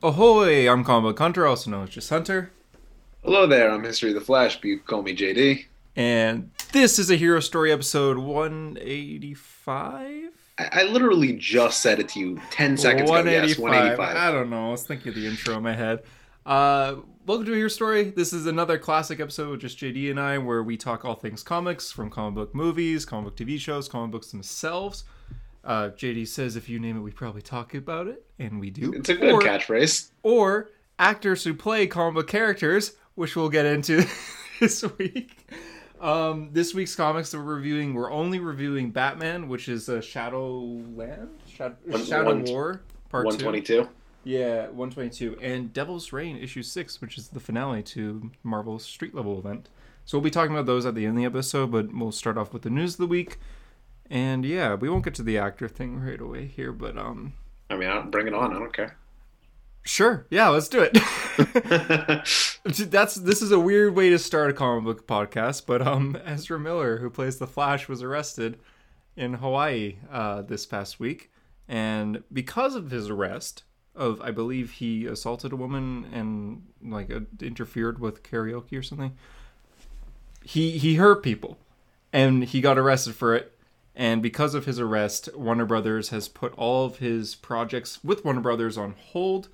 Ahoy! I'm Comic Book Hunter, also known as just Hunter, Hello there, I'm History of the Flash, but you can call me JD. and this is a Hero Story episode 185. I, I literally just said it to you 10 seconds ago. Yes, 185. I don't know. I was thinking of the intro in my head. Uh, welcome to a Hero Story. This is another classic episode with just JD and I, where we talk all things comics, from comic book movies, comic book TV shows, comic books themselves. Uh, JD says if you name it, we probably talk about it, and we do. It's a good Or- catchphrase. or actors who play comic book characters, which we'll get into this week. Um, this week's comics that we're reviewing, we're only reviewing Batman, which is uh, Shadowland, Shadow, One- Shadow one- War Part Two. 122. Yeah, one twenty-two, and Devil's Reign issue six, which is the finale to Marvel's Street Level event. So we'll be talking about those at the end of the episode, but we'll start off with the news of the week. And yeah, we won't get to the actor thing right away here, but um, I mean, I don't, bring it on. I don't care. sure, yeah, let's do it. That's this is a weird way to start a comic book podcast, but um, Ezra Miller, who plays the Flash, was arrested in Hawaii uh, this past week, and because of his arrest, of I believe he assaulted a woman and like uh, interfered with karaoke or something. He he hurt people, and he got arrested for it. And because of his arrest, Warner Brothers has put all of his projects with Warner Brothers on hold.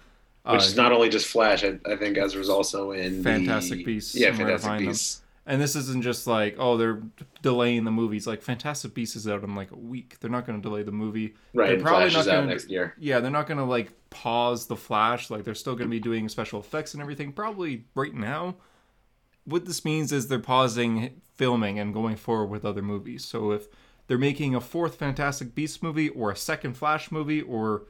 Which Uh, is not only just Flash, I, I think Ezra's also in the- Fantastic Beasts Yeah, and Where to Fantastic Them. Beasts. And this isn't just like, oh, they're delaying the movies. Like Fantastic Beasts is out in like a week. They're not going to delay the movie. Right, They're probably Flash not is out gonna- next year. Yeah, they're not going to like pause the Flash. Like they're still going to be doing special effects and everything. Probably right now. What this means is they're pausing filming and going forward with other movies. So if they're making a fourth Fantastic Beasts movie or a second Flash movie or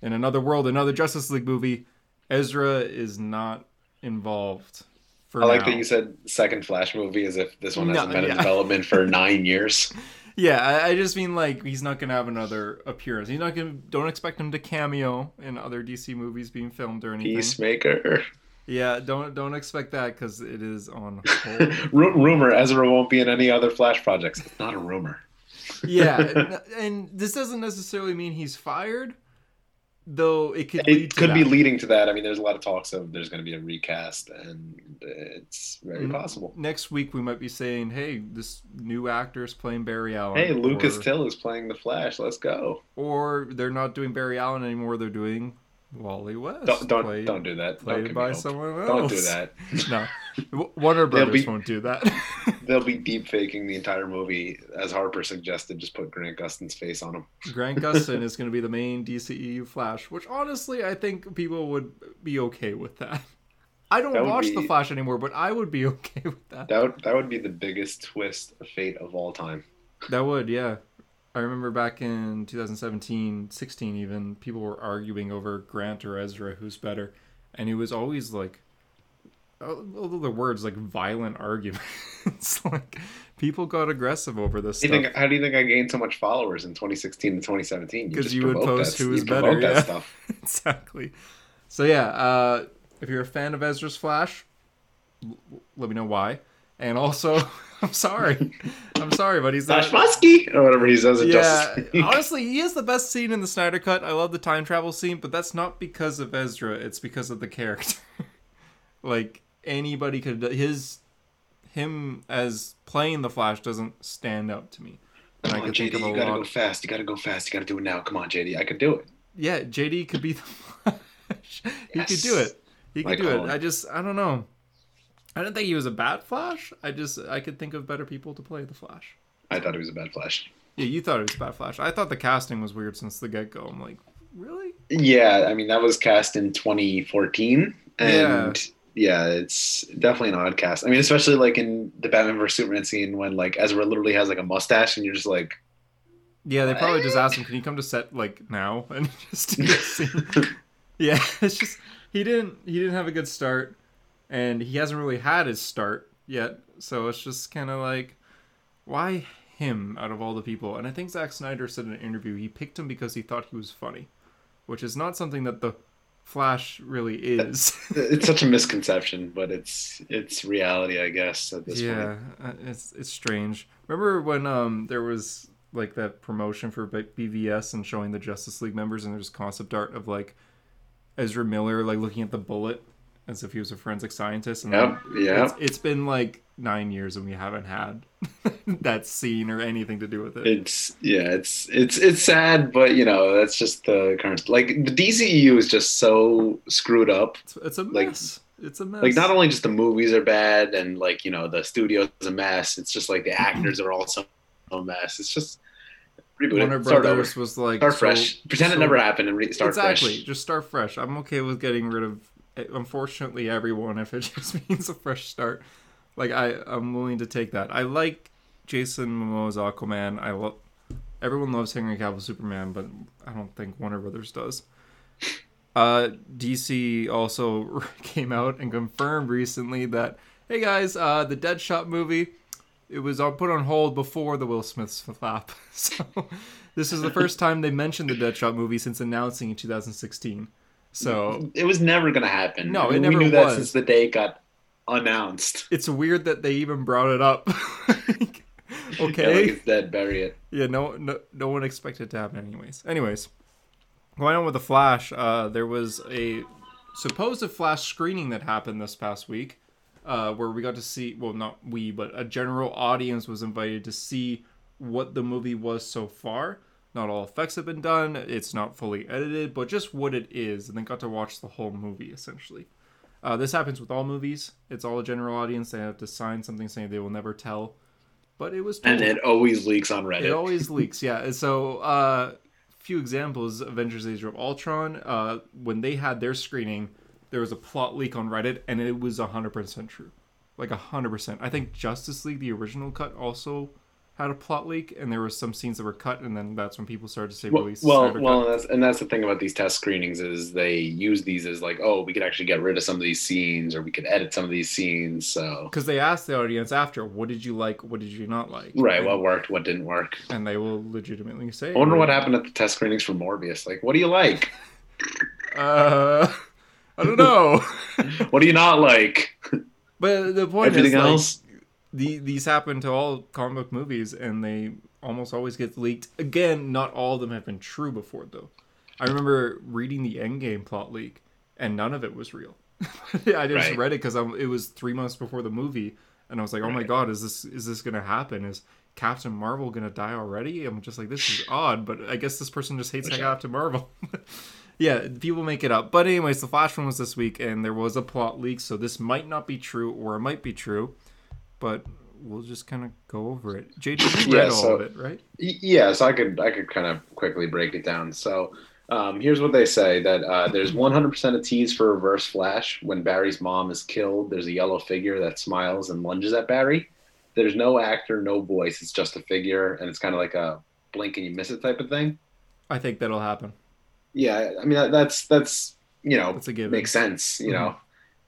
in another world another Justice League movie, Ezra is not involved. For I like now. that you said second Flash movie as if this one hasn't No, been yeah. in development for nine years. Yeah, I, I just mean like he's not gonna have another appearance. He's not gonna. Don't expect him to cameo in other DC movies being filmed or anything. Peacemaker. Yeah, don't don't expect that because it is on rumor Ezra won't be in any other Flash projects. It's not a rumor. Yeah, and, this doesn't necessarily mean he's fired, though it could lead It could be leading to that. I mean, there's a lot of talks of there's going to be a recast, and it's very Mm. possible. Next week we might be saying, "Hey, this new actor is playing Barry Allen." Hey, Lucas or, Till is playing the Flash. Let's go. or they're not doing Barry Allen anymore. They're doing Wally West. Don't don't, played- don't do that. Don't Played by hope. someone else. Don't do that. no, Warner Brothers be- won't do that. They'll be deep faking the entire movie, as Harper suggested. Just put Grant Gustin's face on him. Grant Gustin is going to be the main DCEU Flash, which honestly I think people would be okay with that. I don't That watch be- the Flash anymore, but I would be okay with that. That would, that would be the biggest twist of fate of all time. That would, yeah. I remember back in 2017, 16 even, people were arguing over Grant or Ezra who's better, and it was always like although the words like violent arguments like people got aggressive over this Do you think, how do you think I gained so much followers in 2016 and 2017 because you would provoked post that- who was better, yeah. Stuff. exactly. So yeah, uh, if you're a fan of Ezra's Flash, l- let me know why. And also, I'm sorry, I'm sorry, but he's not. Muskie or whatever he says Yeah, honestly, he is the best scene in the Snyder Cut. I love the time travel scene, but that's not because of Ezra. It's because of the character. like anybody could his him as playing the Flash doesn't stand out to me. And Come I on, JD, think of a you gotta lot. go fast. You gotta go fast. You gotta do it now. Come on, JD. I could do it. Yeah, JD could be the Flash. he could do it. He could Like do it. I just I don't know. I didn't think he was a bad Flash. I just I could think of better people to play the Flash. I thought he was a bad Flash. Yeah, you thought it was a bad Flash. I thought the casting was weird since the get go. I'm like, really? Yeah, I mean that was cast in 2014, and yeah. It's definitely an odd cast. I mean, especially like in the Batman vs Superman scene when like Ezra literally has like a mustache, and you're just like, Yeah, they probably just asked him, "Can you come to set like now?" And just do the scene. yeah, it's just he didn't he didn't have a good start, and he hasn't really had his start yet. So it's just kind of like, why him out of all the people? And I think Zack Snyder said in an interview he picked him because he thought he was funny, which is not something that the Flash really is. it's such a misconception, but it's it's reality, I guess. At this point, yeah, uh, it's it's strange. Remember when um there was like that promotion for B- BVS and showing the Justice League members and there's concept art of like Ezra Miller like looking at the bullet as if he was a forensic scientist. And Yep, yep. It's, it's been like nine years and we haven't had that scene or anything to do with it. It's yeah, it's it's it's sad, but you know that's just the current. Like the DCEU is just so screwed up. It's, it's a like- mess. it's a mess. Like not only just the movies are bad, and like you know the studio's a mess. It's just like the actors are also a mess. It's just reboot Warner it, start over, Brothers was like start so- fresh, pretend so- it never happened, and re- start exactly. fresh. Just start fresh. I'm okay with getting rid of, unfortunately, everyone if it just means a fresh start. Like I, I'm willing to take that. I like Jason Momoa's Aquaman. I love. Everyone loves Henry Cavill Superman, but I don't think Warner Brothers does. Uh, DC also came out and confirmed recently that hey guys, uh, the Deadshot movie it was uh, put on hold before the Will Smith flap. So this is the first time they mentioned the Deadshot movie since announcing in 2016. So It was never gonna happen. No, I mean, it never we knew that since the day it got announced. it's weird that they even brought it up. Like, Yeah, okay. like it's dead, bury it. Yeah, no, no, no one expected it to happen, anyways. Anyways, going on with the Flash, uh, there was a supposed Flash screening that happened this past week, uh, where we got to see, well, not we, but a general audience was invited to see what the movie was so far. Not all effects have been done; it's not fully edited, but just what it is, and they got to watch the whole movie essentially. Uh, this happens with all movies; it's all a general audience. They have to sign something saying they will never tell. But it was And it always leaks on Reddit. It always leaks, yeah. So, uh, few examples: Avengers: Age of Ultron. Uh, when they had their screening, there was a plot leak on Reddit, and it was hundred percent true, like hundred percent. I think Justice League, the original cut, also had a plot leak, and there were some scenes that were cut, and then that's when people started to say Well, release. well, well, cut. and that's, and that's the thing about these test screenings is they use these as like, oh, we could actually get rid of some of these scenes, or we could edit some of these scenes. So, because they asked the audience after, what did you like, what did you not like, right, and, what worked, what didn't work. and they will legitimately say. I wonder what happened at the test screenings for Morbius. Like, what do you like? Uh, I don't know. What do you not like? But the point Everything is, like, else? The, these happen to all comic book movies and they almost always get leaked. Again not all of them have been true before though. I remember reading the endgame plot leak and none of it was real. I just Right. read it because it was three months before the movie and i was like oh my god is this is this gonna happen? Is captain marvel gonna die already? I'm just like this is odd but i guess this person just hates captain marvel. Yeah people make it up. But anyways the flash one was this week and there was a plot leak so this might not be true or it might be true but we'll just kind of go over it. JJ, you Yeah, read all of it, right? Yeah, so I could I could kind of quickly break it down. So um, here's what they say that uh, there's 100% of tease for Reverse Flash. When Barry's mom is killed, there's a yellow figure that smiles and lunges at Barry. There's no actor, no voice. It's just a figure, and it's kind of like a blink and you miss it type of thing. I think that'll happen. Yeah, I mean that's that's you know That's a given. makes sense. You Mhm. know,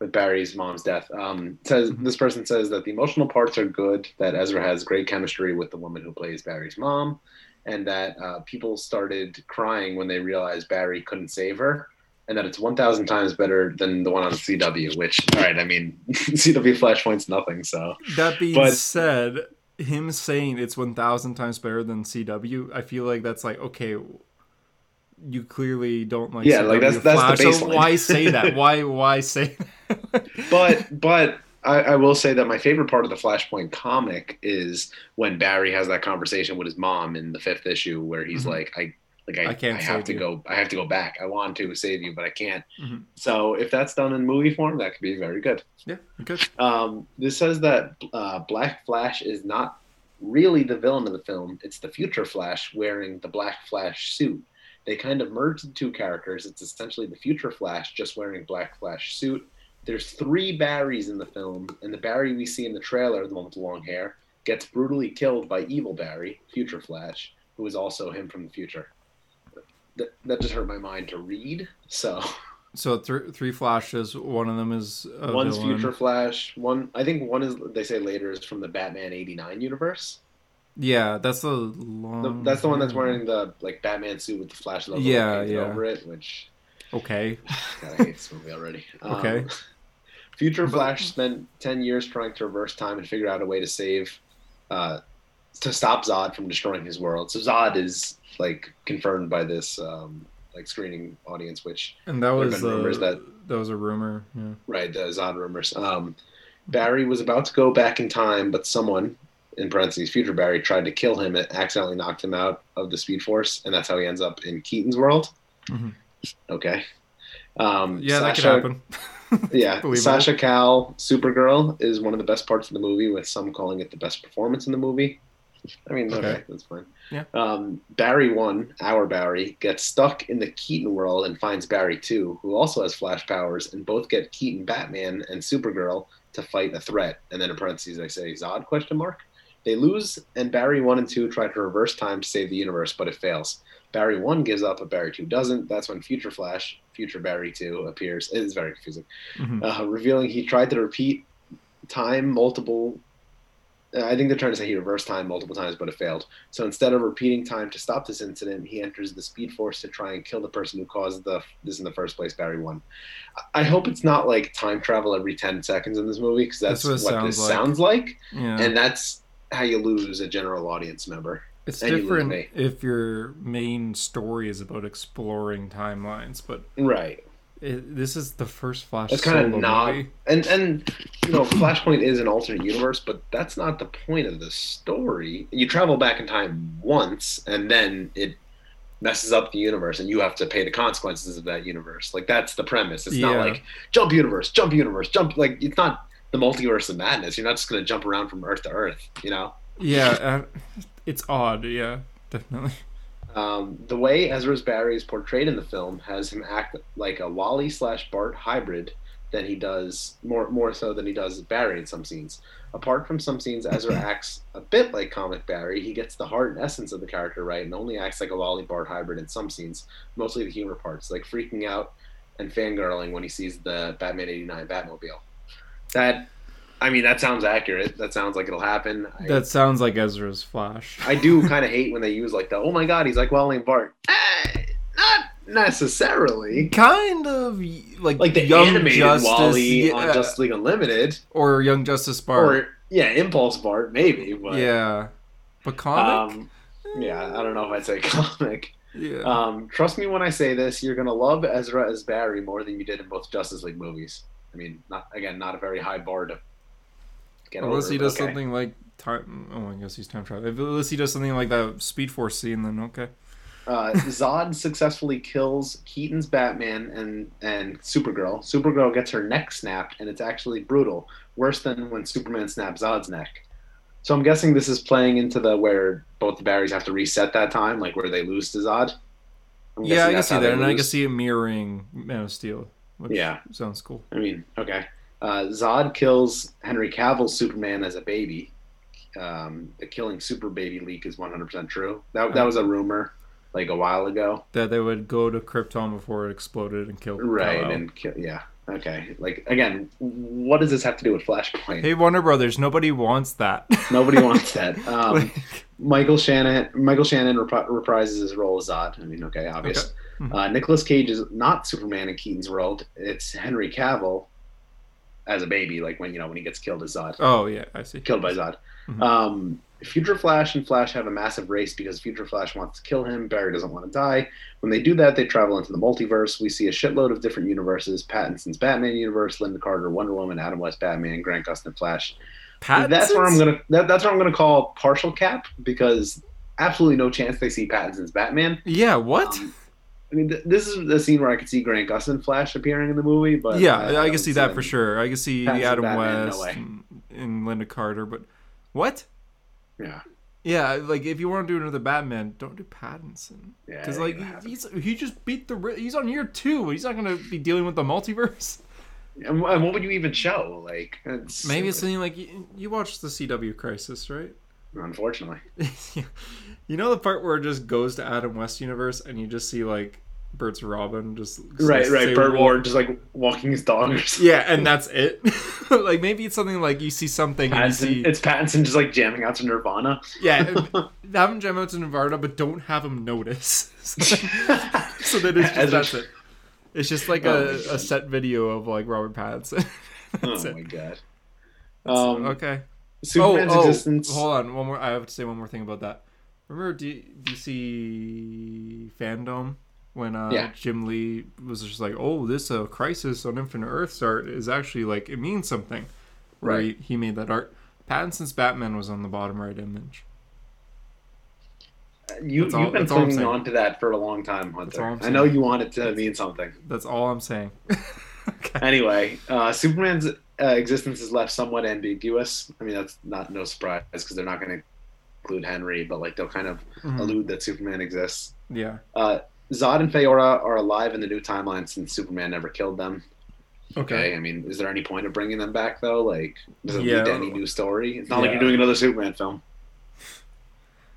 with Barry's mom's death. Um, says Mhm. this person says that the emotional parts are good. That Ezra has great chemistry with the woman who plays Barry's mom, and that uh, people started crying when they realized Barry couldn't save her. And that it's 1,000 times better than the one on CW, which, all right, I mean, CW Flashpoint's nothing, so. That being But- said, him saying it's 1,000 times better than CW, I feel like that's like, okay, you clearly don't like Yeah, like, that's- that's the Flash, so why say that? why why say that? but but I, I will say that my favorite part of the Flashpoint comic is when Barry has that conversation with his mom in the fifth issue, where he's Mhm. like, "I like I, I can't I have to you." go. I have to go back. I want to save you, but I can't." Mhm. So if that's done in movie form, that could be very good. yeah, good. Um, this says that uh, Black Flash is not really the villain of the film. It's the future Flash wearing the Black Flash suit. They kind of merged the two characters. It's essentially the future Flash just wearing a Black Flash suit. There's three Barrys in the film, and the Barry we see in the trailer, the one with the long hair, gets brutally killed by Evil Barry, Future Flash, who is also him from the future. That, that just hurt my mind to read. So So th- three flashes. One of them is One's villain. Future Flash. One, I think one is they say later is from the Batman '89 universe. Yeah, that's the The- that's the one that's wearing the like Batman suit with the Flash logo Yeah, yeah. over it. Which Okay. God, I hate this movie already. Um, Okay. Future But- Flash spent ten years trying to reverse time and figure out a way to save, uh, to stop Zod from destroying his world. So Zod is like confirmed by this um, like screening audience, which And that was been uh, rumors that that- was a rumor. Yeah. right the Zod rumors. Um, Barry was about to go back in time, but someone in parentheses future Barry tried to kill him and accidentally knocked him out of the Speed Force, and that's how he ends up in Keaton's world. Mhm. Okay. Um, Yeah, that could happen. Yeah. Sasha Calle, Supergirl, is one of the best parts of the movie, with some calling it the best performance in the movie. I mean, okay, Okay. that's fine. Yeah. Um, Barry one, our Barry, gets stuck in the Keaton world and finds Barry two, who also has Flash powers, and both get Keaton, Batman, and Supergirl to fight a threat. And then in parentheses, I say Zod question mark. They lose, and Barry one and two try to reverse time to save the universe, but it fails. Barry one gives up, but Barry two doesn't. That's when Future Flash, Future Barry two appears. It is very confusing Mhm. uh, revealing he tried to repeat time multiple. I think they're trying to say he reversed time multiple times, but it failed. So instead of repeating time to stop this incident, he enters the Speed Force to try and kill the person who caused the this in the first place, Barry One. I hope it's not like time travel every ten seconds in this movie because that's, That's what, what it this sounds like. sounds like, Yeah. and that's how you lose a general audience member. It's different if your main story is about exploring timelines, but Right. it, this is the first Flash That's kind of not, movie. and and you know, Flashpoint is an alternate universe, but that's not the point of the story. You travel back in time once, and then it messes up the universe, and you have to pay the consequences of that universe. Like that's the premise. It's not like jump universe, jump universe, jump. Like it's not the multiverse of madness. You're not just gonna jump around from Earth to Earth. You know. Yeah, uh, it's odd. Yeah, definitely. Um, the way Ezra's Barry is portrayed in the film has him act like a Wally slash Bart hybrid than he does more more so than he does Barry in some scenes. Apart from some scenes, Ezra acts a bit like comic Barry. He gets the heart and essence of the character right, and only acts like a Wally Bart hybrid in some scenes, mostly the humor parts, like freaking out and fangirling when he sees the Batman '89 Batmobile. That, I mean, that sounds accurate. That sounds like it'll happen. I, That sounds like Ezra's Flash. I do kind of hate when they use like the oh my god he's like Wally and Bart. Eh, not necessarily. kind of like Like the Young animated Justice, Wally yeah, on Justice League Unlimited, or Young Justice Bart. or yeah, Impulse Bart maybe, but yeah, but comic. um, yeah, I don't know if I'd say comic. yeah. Um, trust me when I say this, you're gonna love Ezra as Barry more than you did in both Justice League movies. I mean, not again, not a very high bar to get Unless he does okay. something like time. Oh, I guess he's time travel. Unless he does something like that Speed Force scene, then okay. uh, Zod successfully kills Keaton's Batman and and Supergirl. Supergirl gets her neck snapped, and it's actually brutal, worse than when Superman snaps Zod's neck. So I'm guessing this is playing into the where both the Barrys have to reset that time, like where they lose to Zod. I'm Yeah, I can see that, and I can see it mirroring Man of Steel. Which Yeah. sounds cool. I mean, okay. Uh, Zod kills Henry Cavill's Superman as a baby. Um, the killing super baby leak is 100% true. That, that was a rumor like a while ago. That they would go to Krypton before it exploded and kill. Right. Kal-El. And kill, yeah. Okay. Like, again, what does this have to do with Flashpoint? Hey, Warner Brothers, nobody wants that. Nobody wants that. Um, Like, Michael Shannon Michael Shannon repri- reprises his role as Zod. I mean, okay, obvious. Okay. Mhm. Uh, Nicolas Cage is not Superman in Keaton's world. It's Henry Cavill as a baby, like when you know when he gets killed as Zod. oh yeah, I see. killed by Zod. Mhm. Um, Future Flash and Flash have a massive race because Future Flash wants to kill him. Barry doesn't want to die. When they do that, they travel into the multiverse. We see a shitload of different universes: Pattinson's Batman universe, Lynda Carter, Wonder Woman, Adam West Batman, Grant Gustin Flash. That's where I'm gonna. That, that's what I'm gonna call partial cap because absolutely no chance they see Pattinson's Batman. Yeah. What? Um, I mean, th- this is the scene where I could see Grant Gustin Flash appearing in the movie, but yeah, uh, I, I, don't can see that for sure. I can see Adam West and, and Lynda Carter, but what? Yeah, Yeah, like if you want to do another Batman, don't do Pattinson. yeah. Because like ain't gonna happen. he's he just beat the he's on year two. He's not gonna be dealing with the multiverse. And and what would you even show? Like, it's, Maybe it's something like you, you watched the CW Crisis, right? Unfortunately. you know the part where it just goes to Adam West universe and you just see like Burt's Robin just Right, say- right. wa- Ward just like walking his dog or something. Yeah, and that's it. like maybe it's something like you see something and you Pattinson, see it's Pattinson just like jamming out to Nirvana. yeah, have him jam out to Nirvana, but don't have him notice. so that it's just that's it. It's just like Oh a, a set video of like Robert Pattinson. oh it. my god. Um, okay. Superman's oh, oh, existence. hold on. One more. I have to say one more thing about that. Remember D- DC fandom when uh, Yeah. Jim Lee was just like, "Oh, this uh, crisis on Infinite Earths art is actually like it means something." Right. he, he made that art. Pattinson's Batman was on the bottom right image. You, That's all- you've been that's clinging on to that for a long time, Hunter. I'm know you want it to mean something. That's all I'm saying. okay. Anyway, uh, Superman's uh, existence is left somewhat ambiguous. I mean, that's not no surprise because they're not going to include Henry, but like they'll kind of Mhm. allude that Superman exists. Yeah. Uh, Zod and Faora are alive in the new timeline since Superman never killed them. Okay. Okay, I mean, is there any point of bringing them back though? Like, does it Yeah. lead to any new story? It's not like you're doing another Superman film.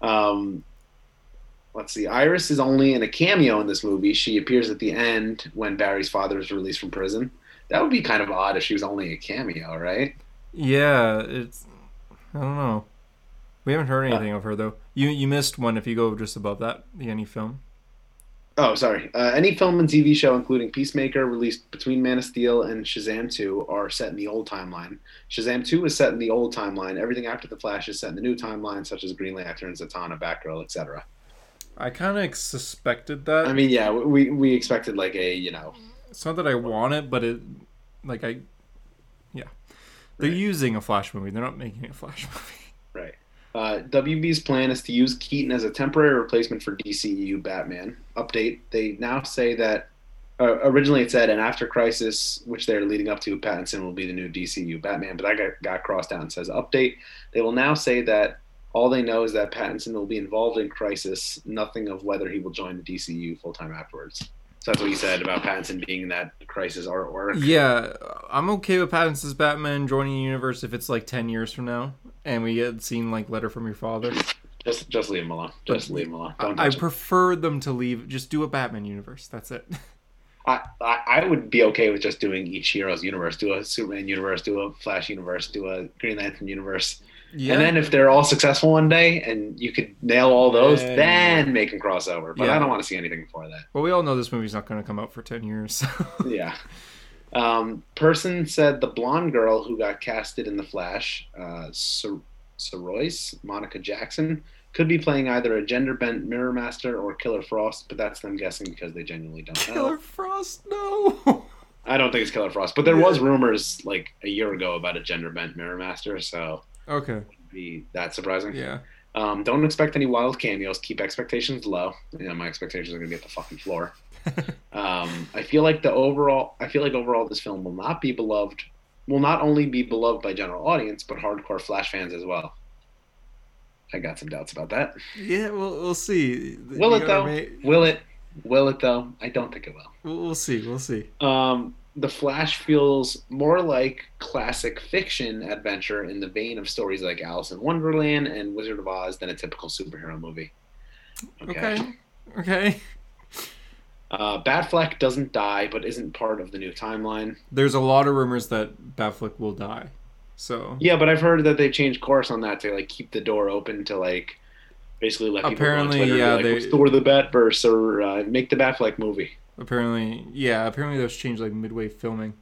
Um, let's see. Iris is only in a cameo in this movie. She appears at the end when Barry's father is released from prison. That would be kind of odd if she was only a cameo, right? Yeah, it's I don't know. We haven't heard anything of her though. You you missed one if you go just above that, the any film. Oh, sorry. Uh, any film and TV show, including Peacemaker, released between Man of Steel and Shazam 2, are set in the old timeline. Shazam 2 is set in the old timeline. Everything after The Flash is set in the new timeline, such as Green Lantern, Zatanna, Batgirl, etc. I kind of suspected that. I mean, yeah, we we expected like a you know, it's not that I want it, but it like I yeah. They're Right. using a Flash movie. They're not making a Flash movie. right. Uh, WB's plan is to use Keaton as a temporary replacement for DCU Batman. Update: They now say that uh, originally it said, and after Crisis, which they're leading up to, Pattinson will be the new DCU Batman. But that got, got crossed out and says update. They will now say that all they know is that Pattinson will be involved in Crisis. Nothing of whether he will join the DCU full time afterwards. So that's what he said about Pattinson being in that Crisis artwork. Yeah, I'm okay with Pattinson's Batman joining the universe if it's like ten years from now, and we had seen like Letter from Your Father. Just just leave him alone. Just leave him alone. Don't I, I prefer them to leave. Just do a Batman universe. That's it. I I would be okay with just doing each hero's universe. Do a Superman universe, do a Flash universe, do a Green Lantern universe. Yeah. And then if they're all successful one day and you could nail all those, Then- then make them crossover. But Yeah. I don't want to see anything before that. well, we all know this movie's not going to come out for ten years. So. yeah. Um, person said the blonde girl who got casted in The Flash, uh, Sor- Soroyce, Monica Jackson, could be playing either a gender bent Mirror Master or Killer Frost, but that's them guessing because they genuinely don't know. Killer Frost, no. I don't think it's Killer Frost, but there Yeah. was rumors like a year ago about a gender bent Mirror Master, so okay. be that surprising. Yeah. Um, don't expect any wild cameos. Keep expectations low. You know, my expectations are gonna be at the fucking floor. Um, I feel like the overall, I feel like overall, this film will not be beloved. Will not only be beloved by general audience, but hardcore Flash fans as well. I got some doubts about that. Yeah. We'll we'll see. Will You it though? ma- Will it? Will it though? I don't think it. We'll, we'll see. We'll see. Um, the Flash feels more like classic fiction adventure in the vein of stories like Alice in Wonderland and Wizard of Oz than a typical superhero movie. Okay. Okay. Uh, Batfleck doesn't die, but isn't part of the new timeline. There's a lot of rumors that Batfleck will die. So Yeah, but I've heard that they changed course on that to like keep the door open to like basically let people Apparently, go on Twitter yeah, and be they- like, restore the Batverse or uh, make the Batfleck movie. Apparently, yeah, apparently those changed like midway filming.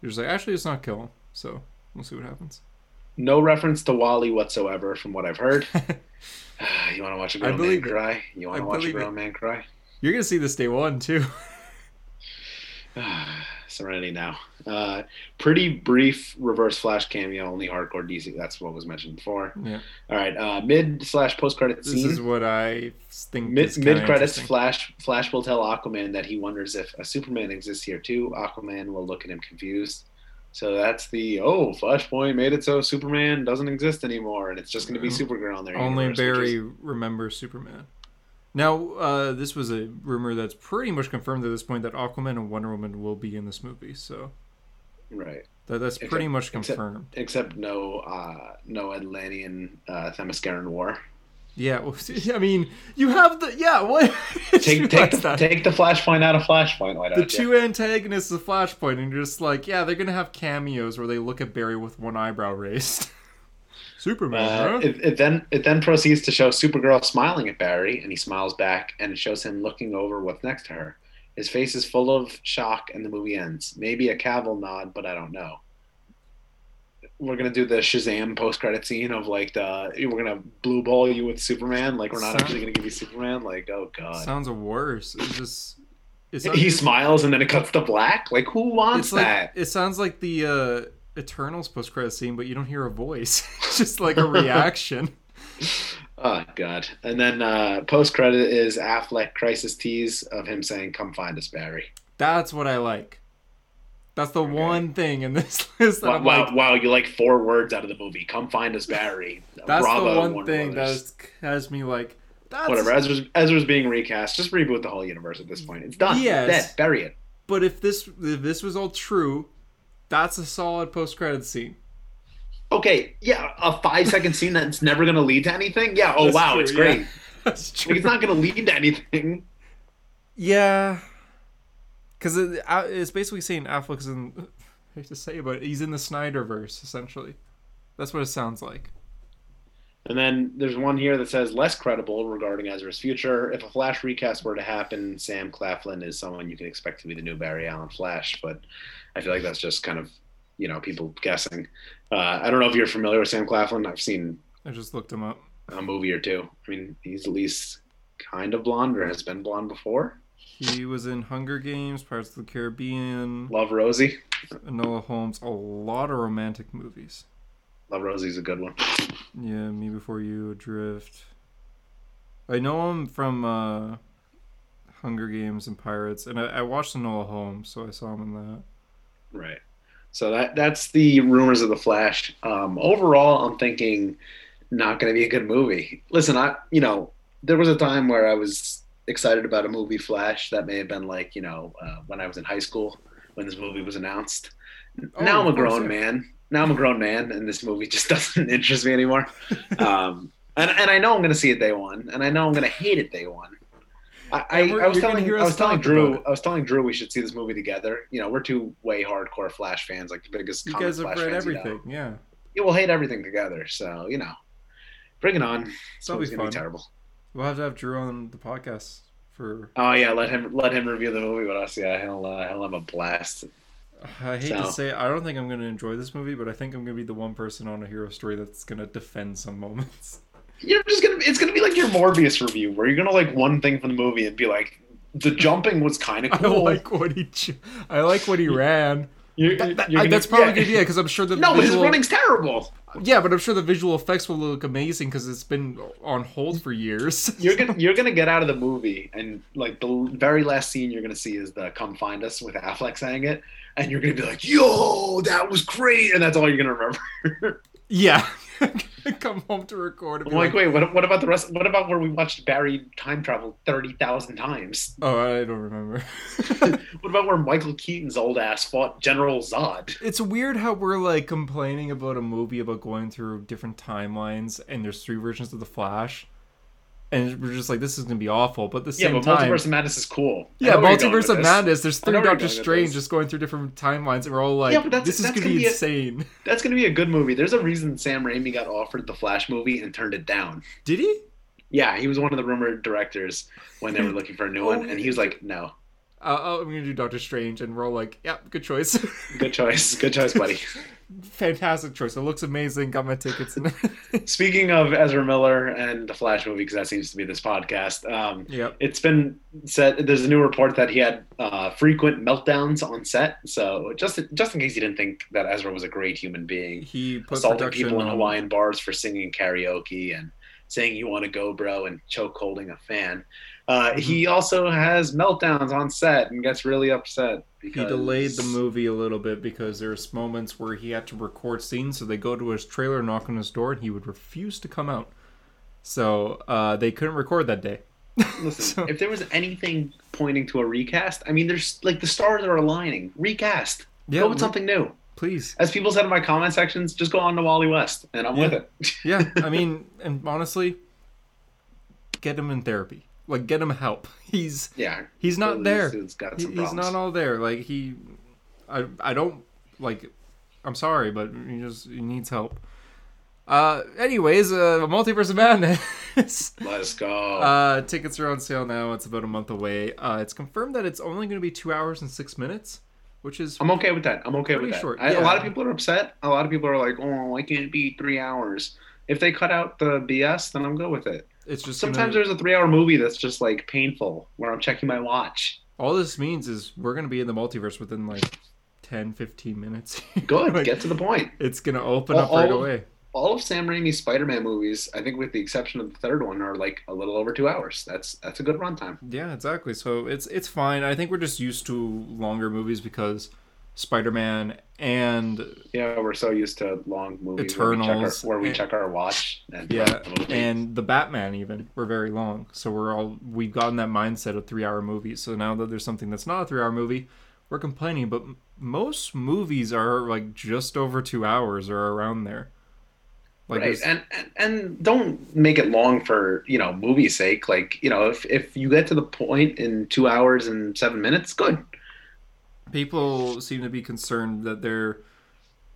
They're just like, actually, it's not kill. So we'll see what happens. No reference to Wally whatsoever, from what I've heard. you want to watch a grown man cry? You want to watch a believe it. grown man cry? You're gonna see this day one too. Serenity now. Uh, pretty brief Reverse Flash cameo, only hardcore DC. That's what was mentioned before. yeah. All right, uh, mid slash post credit This is what I think. Mid mid credits. Flash Flash will tell Aquaman that he wonders if a Superman exists here too. Aquaman will look at him confused. So that's the oh Flashpoint made it so Superman doesn't exist anymore, and it's just going to be Supergirl in there. Only Barry remembers Superman. Now, uh, this was a rumor that's pretty much confirmed at this point that Aquaman and Wonder Woman will be in this movie. So right? that, that's Except- pretty much except- confirmed. Except no uh, no Atlantean uh, Themysciran war. Yeah, well, I mean, you have the yeah. What? Take take the, take the Flashpoint out of Flashpoint. Why the you? two antagonists of Flashpoint, and you're just like, yeah, they're gonna have cameos where they look at Barry with one eyebrow raised. Superman, Uh, it, it then it then proceeds to show Supergirl smiling at Barry, and he smiles back, and it shows him looking over what's next to her. His face is full of shock, and the movie ends. Maybe a Cavill nod, but I don't know. We're gonna do the Shazam post credit scene of like the we're gonna blue ball you with Superman. Like we're not Sound- actually gonna give you Superman. Like oh god, Sounds worse. It's just It sounds, He smiles and then it cuts to black. Like who wants like, that? It sounds like the uh, Eternals post credit scene, but you don't hear a voice. it's just like a reaction. Oh god. And then uh post credit is Affleck crisis tease of him saying, "Come find us, Barry." That's what I like. That's the one thing in this list that Wow, I'm wow, like. wow, you like four words out of the movie. Come find us, Barry. That's Bravo, the one Warner thing that Brothers. has, has me like. That's, Whatever. Ezra's Ezra's being recast. Just reboot the whole universe at this point. It's done. Yes. Dead. Bury it. But if this if this was all true, that's a solid post credit scene. Okay, yeah, a five second scene that's never gonna lead to anything. Yeah. Oh That's wow, true, it's yeah. great. That's true. Like, it's not gonna lead to anything. Yeah, because it, uh, it's basically saying Affleck's in. I hate to say, but he's in the Snyderverse essentially. That's what it sounds like. And then there's one here that says less credible regarding Ezra's future. If a Flash recast were to happen, Sam Claflin is someone you can expect to be the new Barry Allen Flash. But I feel like that's just kind of, you know, people guessing. Uh, I don't know if you're familiar with Sam Claflin. I've seen I just looked him up. a movie or two. I mean, he's at least kind of blonde or has been blonde before. He was in Hunger Games, Pirates of the Caribbean, Love Rosie. Enola Holmes, a lot of romantic movies. Love Rosie's a good one. Yeah, Me Before You, Adrift. I know him from uh, Hunger Games and Pirates, and I, I watched Enola Holmes, so I saw him in that. Right. So that that's the rumors of the Flash. Um, overall, I'm thinking not going to be a good movie. Listen, I you know there was a time where I was excited about a movie Flash that may have been like you know uh, when I was in high school when this movie was announced. Oh, now I'm a course, grown yeah. man. Now I'm a grown man, and this movie just doesn't interest me anymore. um, and and I know I'm going to see it day one, and I know I'm going to hate it day one. I, I, I was telling I was telling Drew. I was telling Drew we should see this movie together. You know, we're two way hardcore Flash fans, like the biggest. You guys have read fans you know. everything, yeah. Yeah, we'll hate everything together. So you know, bring it on. It's That'll gonna be fun. terrible. We'll have to have Drew on the podcast for. Oh yeah, let him let him review the movie with us. Yeah, he'll uh, he'll have a blast. I hate to say, it, I don't think I'm going to enjoy this movie, but I think I'm going to be the one person on a hero story that's going to defend some moments. You're just gonna it's gonna be like your Morbius review where you're gonna like one thing from the movie and be like, the jumping was kind of cool. I like what he, I like what he ran. You're- That- that- you're I- gonna- that's probably yeah. gonna be it because I'm sure the No, but his running's terrible. yeah, but I'm sure the visual effects will look amazing because it's been on hold for years. You're gonna you're gonna get out of the movie and like the very last scene you're gonna see is the "Come Find Us" with Affleck saying it, and you're gonna be like, "Yo, that was great," and that's all you're gonna remember. yeah, come home to record. I'm be like, wait, what, what about the rest? What about where we watched Barry time travel thirty thousand times? oh, I don't remember. What about where Michael Keaton's old ass fought General Zod? it's weird how we're like complaining about a movie about going through different timelines and there's three versions of the Flash, and we're just like, this is gonna be awful. But at the Yeah, same but time, Multiverse of Madness is cool. Yeah, know where you're going Multiverse of. Madness. There's three Doctor Strange just going through different timelines, and we're all like, Yeah, but that's- "This is gonna, gonna be be a- insane." That's gonna be a good movie. There's a reason Sam Raimi got offered the Flash movie and turned it down. Did he? Yeah, he was one of the rumored directors when they were looking for a new Oh, one, and he was like, "No, Uh, oh, I'm gonna do Doctor Strange, and we're all like, "Yeah, good choice, good choice, good choice, buddy." fantastic choice. It looks amazing. Got my tickets." Speaking of Ezra Miller and the Flash movie, because that seems to be this podcast, um, yep. it's been said there's a new report that he had uh, frequent meltdowns on set. So just just in case you didn't think that Ezra was a great human being, He put assaulting people in on- Hawaiian bars for singing karaoke and saying you want to go, bro, and choke holding a fan. Uh, Mm-hmm. He also has meltdowns on set and gets really upset. He delayed the movie a little bit because there's moments where he had to record scenes, so they go to his trailer, knock on his door, and he would refuse to come out. So uh, they couldn't record that day. Listen, So- if there was anything pointing to a recast, I mean, there's like the stars are aligning. Recast. Yeah, go with re- something new. Please. As people said in my comment sections, just go on to Wally West, and I'm with it. Yeah, I mean, and honestly, get him in therapy. Like, get him help. He's yeah, he's not there. got He- he's not all there. Like he, I I don't like. I'm sorry, but he just he needs help. Uh, anyways, uh, multiverse of madness. Let's go. uh, tickets are on sale now. It's about a month away. Uh, it's confirmed that it's only going to be two hours and six minutes, which is I'm okay with that. I'm okay with that. short, I, yeah. A lot of people are upset. A lot of people are like, "Oh, why can't it be three hours?" If they cut out the BS, then I'm good with it. It's just Sometimes gonna, there's a three-hour movie that's just like painful, where I'm checking my watch. all this means is we're gonna be in the multiverse within like 10, 15 minutes. Good. Like, Get to the point. it's gonna open All- up right all- away. All of Sam Raimi's Spider-Man movies, I think, with the exception of the third one, are like a little over two hours. That's that's a good runtime. Yeah, exactly. So it's it's fine. I think we're just used to longer movies because Spider-Man and Yeah, we're so used to long movies Eternals, where we check our, we check our watch. And yeah, the and the Batman even were very long. So we're all we've gotten that mindset of three-hour movies. So now that there's something that's not a three-hour movie, we're complaining. But m- most movies are like just over two hours or around there. Like right and, and and don't make it long for you know movie sake like you know if, if you get to the point in two hours and seven minutes good people seem to be concerned that they're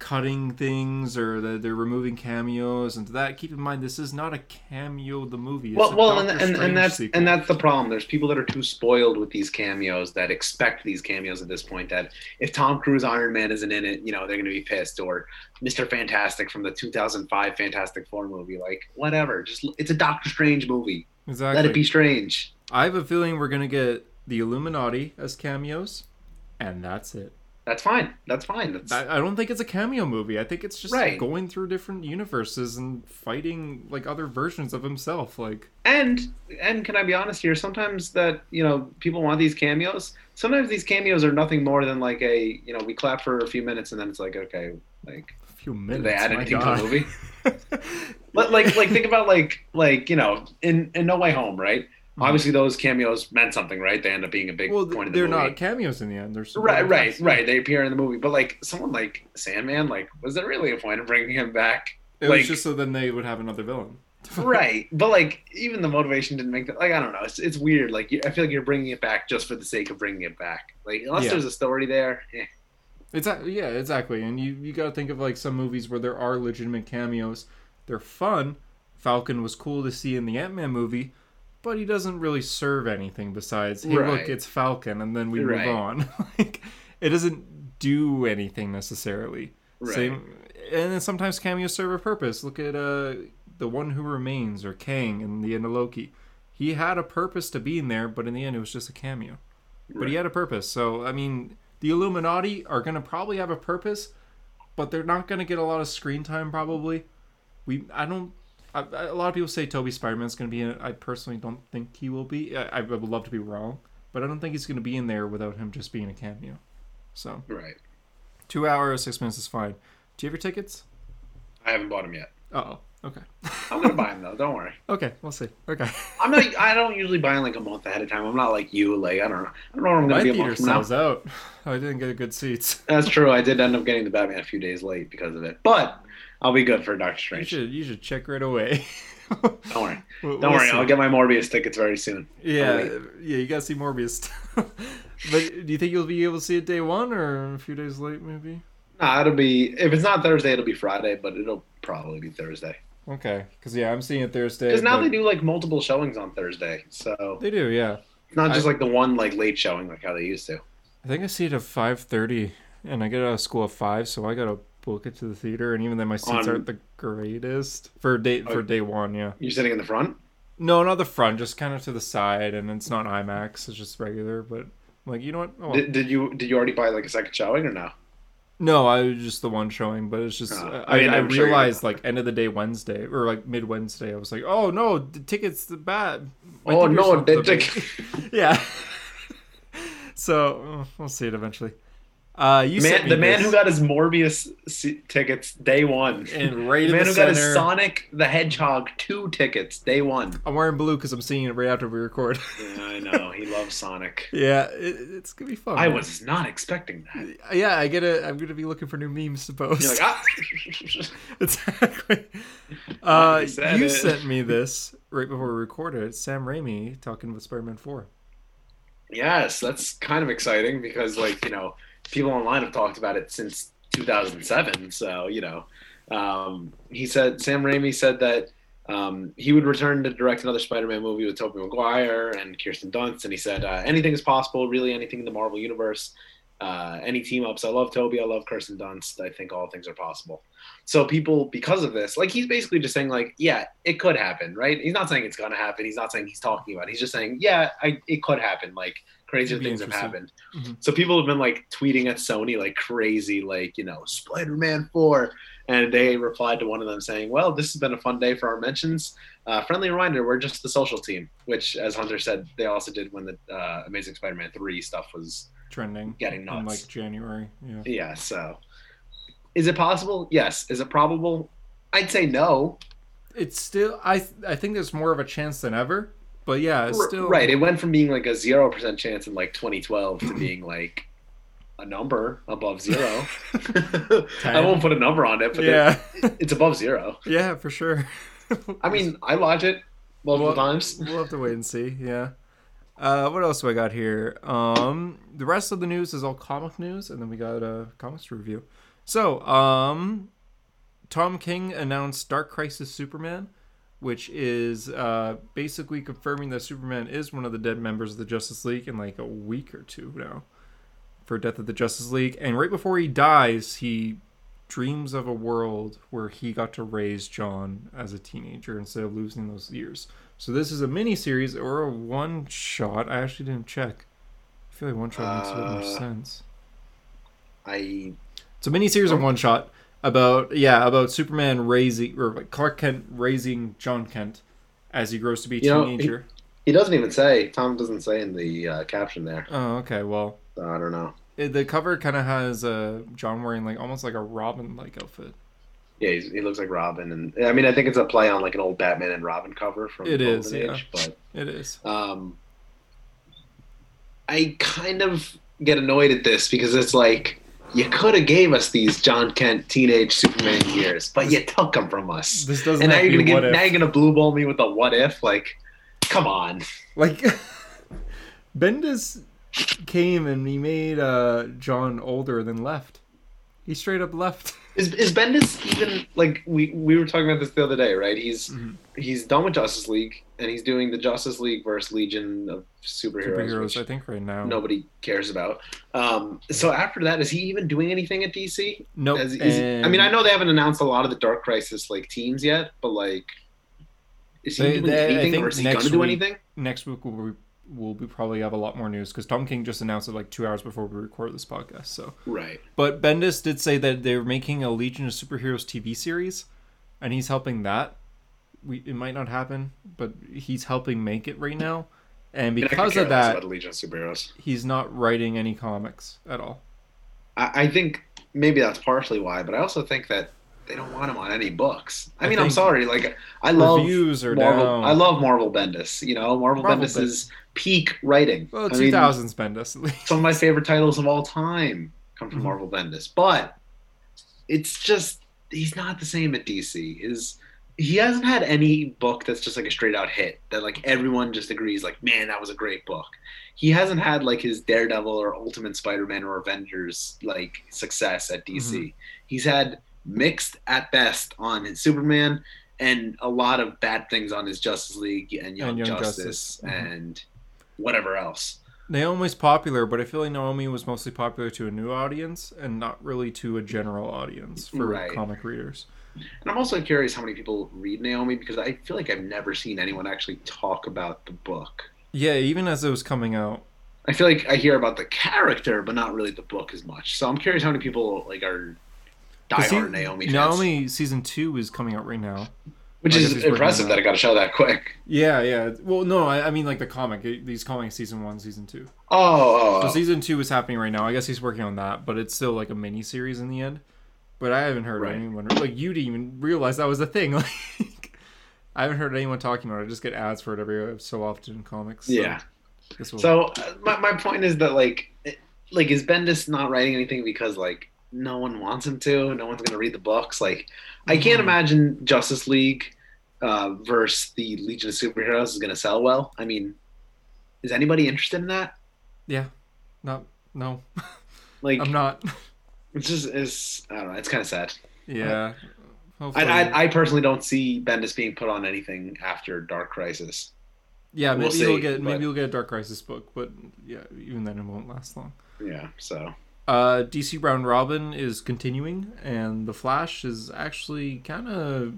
cutting things or that they're removing cameos and to that. Keep in mind this is not a cameo the movie. It's well well and, and, and that's sequel. and that's the problem. There's people that are too spoiled with these cameos that expect these cameos at this point that if tom cruise iron man isn't in it you know they're going to be pissed or mr fantastic from the 2005 fantastic four movie. Like whatever. Just it's a doctor strange movie. Exactly let it be strange. I have a feeling we're gonna get the illuminati as cameos and that's it that's fine that's fine that's I, I don't think it's a cameo movie i think it's just Right. going through different universes and fighting like other versions of himself like And and can I be honest here? Sometimes that you know people want these cameos. Sometimes these cameos are nothing more than like a you know we clap for a few minutes and then it's like okay like a few minutes they add anything God. to the movie? But like like think about like like you know in in No Way Home right? Mhm. Obviously those cameos meant something right? They end up being a big well point of the they're movie. not cameos in the end they're Right, right, right. They appear in the movie, but like someone like Sandman, like was there really a point of bringing him back? It Like- was just so then they would have another villain. right but like even the motivation didn't make that like i don't know it's, it's weird like you, i feel like you're bringing it back just for the sake of bringing it back like unless Yeah. there's a story there eh. It's yeah, exactly. And you you got to think of like some movies where there are legitimate cameos. They're fun. Falcon was cool to see in the Ant Man movie, but he doesn't really serve anything besides hey look it's Falcon and then we Right. move on. like it doesn't do anything necessarily. right Same, and then sometimes cameos serve a purpose. Look at uh the one who remains or Kang in the end of Loki. He had a purpose to being there, but in the end it was just a cameo. But he had a purpose. So I mean, the Illuminati are gonna probably have a purpose, but they're not gonna get a lot of screen time. Probably. We I don't. I, a lot of people say Tobey Spider-Man's gonna be in it. I personally don't think he will be. I, I would love to be wrong, but I don't think he's gonna be in there without him just being a cameo. So right two hours, six minutes is fine. Do you have your tickets? i haven't bought them yet Oh, okay. i'm gonna buy them though don't worry okay, we'll see. Okay. i'm not i don't usually buy them like a month ahead of time i'm not like you like i don't know i don't know i'm gonna My be a month from now sells out. I didn't get good seats. that's true i did end up getting the batman a few days late because of it but i'll be good for doctor Strange. You should you should check right away. don't worry don't we'll worry see. i'll get my morbius tickets very soon Yeah, yeah, you gotta see Morbius. but do you think you'll be able to see it day one or a few days late, maybe? nah, it'll be if it's not thursday it'll be friday but it'll probably be thursday Okay, because yeah, I'm seeing it Thursday. Because now but- they do like multiple showings on Thursday, so They do, yeah. it's not just I- like the one like late showing like how they used to. I think I see it at five thirty, and I get out of school at five, so I gotta book it to the theater. And even then, my seats On- aren't the greatest for day for Oh. day one. Yeah, You're sitting in the front. no, not the front, just kind of to the side, and it's not IMAX. It's just regular. But I'm like, you know what? Oh. Did, did you did you already buy like a second showing or no? No, I was just the one showing, but it's just uh, I I, mean, I I'm sure realized like end of the day Wednesday or like mid Wednesday, I was like, oh no, the tickets the bad. My oh no, the took yeah. so we'll see it eventually. Uh, you the man, the man this, who got his Morbius tickets day one. and right the man the who got his. Sonic the Hedgehog two tickets day one. I'm wearing blue because I'm seeing it right after we record. Yeah, I know he loves Sonic. yeah, it, it's gonna be fun. I man. was not expecting that. Yeah, I get it. I'm gonna be looking for new memes to post. You're like ah. exactly. Uh, You said you it. sent me this right before we recorded. Sam Raimi talking about Spider-Man Four. Yes, that's kind of exciting because, like, you know, people online have talked about it since 2007. So, you know, um, he said, Sam Raimi said that um, he would return to direct another Spider Man movie with Tobey Maguire and Kirsten Dunst. And he said, uh, anything is possible, really, anything in the Marvel Universe, uh, any team ups. I love Tobey. I love Kirsten Dunst. I think all things are possible. So, people, because of this, like, he's basically just saying, like, yeah, it could happen, right? He's not saying it's to happen. He's not saying he's talking about it. He's just saying, yeah, I, it could happen. Like, crazier things have happened. Mhm. So people have been like tweeting at Sony like crazy, like you know, Spider-Man Four, and they replied to one of them saying, "Well, this has been a fun day for our mentions. Uh, friendly reminder: we're just the social team." Which, as Hunter said, they also did when the uh, Amazing Spider-Man Three stuff was Trending getting nuts, in like January. Yeah. Yeah. So, is it possible? Yes. Is it probable? I'd say no. It's still I I think there's more of a chance than ever. But yeah, it's still right. It went from being like a zero percent chance in like 2012 to being like a number above zero. I won't put a number on it, but Yeah. it- it's above zero. yeah, for sure. I mean, I watch it multiple Well- times. we'll have to wait and see. Yeah. Uh, what else do I got here? Um, the rest of the news is all comic news, and then we got a comics review. So, um, Tom King announced Dark Crisis Superman, which is uh, basically confirming that Superman is one of the dead members of the Justice League in like a week or two now for Death of the Justice League. And right before he dies, he dreams of a world where he got to raise John as a teenager instead of losing those years. So this is a mini series or a one shot. I actually didn't check. I feel like one shot makes a bit more Uh, sense. I It's a mini series of one shot about yeah about Superman raising or like Clark Kent raising John Kent as he grows to be a You know, teenager. he doesn't even say. Tom doesn't say in the uh, caption there. Oh, okay. Well, So I don't know. it, the cover kind of has uh, John wearing like almost like a Robin like outfit. Yeah, he's, he looks like Robin, and I mean, I think it's a play on like an old Batman and Robin cover from It the is, Golden yeah. Age. But It is. um, I kind of get annoyed at this because it's like you could have gave us these John Kent teenage Superman years, but you took them from us. This doesn't And now you're gonna give, now you're gonna blue ball me with a what if? Like, come on. Like Bendis came and he made uh, John older than left. He straight up left. Is is Bendis even like we we were talking about this the other day, right? He's Mhm. he's done with Justice League and he's doing the Justice League versus Legion of Superheroes, Superheroes, I think, right now. nobody cares about. Um, so after that, is he even doing anything at DC? Nope. As- is- I mean, I know they haven't announced a lot of the Dark Crisis like teams yet, but like, is he They- doing they- anything, or is he to do anything? next week we'll be, we'll be probably have a lot more news because Tom King just announced it like two hours before we record this podcast. So, Right. but Bendis did say that they're making a Legion of Superheroes TV series, and he's helping that. We it might not happen, but he's helping make it right now, and I mean, I could because of that, Legion of Superheroes. he's not writing any comics at all. I, I think maybe that's partially why, but I also think that they don't want him on any books. I, I mean, I'm sorry, like I love Reviews are Marvel. down. I love Marvel Bendis. You know, Marvel, Marvel Bendis is peak writing. Well, I two mean, Bendis at least. some of my favorite titles of all time come from Mhm. Marvel Bendis, but it's just he's not the same at DC. Is he hasn't had any book that's just like a straight out hit that like everyone just agrees like man that was a great book. He hasn't had like his Daredevil or Ultimate Spider-Man or Avengers like success at DC. Mm-hmm. He's had mixed at best on his Superman and a lot of bad things on his Justice League and Young, And Young Justice, Justice. Mhm. and whatever else. Naomi's popular, but I feel like Naomi was mostly popular to a new audience and not really to a general audience for Right. comic readers. And I'm also curious how many people read Naomi because I feel like I've never seen anyone actually talk about the book. Yeah, even as it was coming out. I feel like I hear about the character, but not really the book as much. So I'm curious how many people like are 'Cause he- diehard Naomi fans. Naomi season two is coming out right now. which I guess is impressive that that. it got a show that quick. Yeah, yeah. Well, no, I, I mean like the comic. He's calling season one, season two. Oh, oh, So oh. season two is happening right now. I guess he's working on that, but it's still like a mini series in the end. But I haven't heard Right. anyone like you didn't even realize that was a thing. Like I haven't heard anyone talking about it. I just get ads for it every so often in comics. so yeah. We'll- So uh, my my point is that like it- like is Bendis not writing anything because like no one wants him to, no one's gonna read the books. Like I can't Mhm. imagine Justice League uh, versus the Legion of Superheroes is gonna sell well. I mean, is anybody interested in that? yeah, not no, Like I'm not. it's just it's I don't know. It's kind of sad. Yeah. I, I I personally don't see Bendis being put on anything after Dark Crisis. yeah, maybe we'll you'll see, get maybe you'll get a Dark Crisis book, but yeah, even then it won't last long. Yeah. So Uh, DC Round Robin is continuing, and the Flash is actually kind of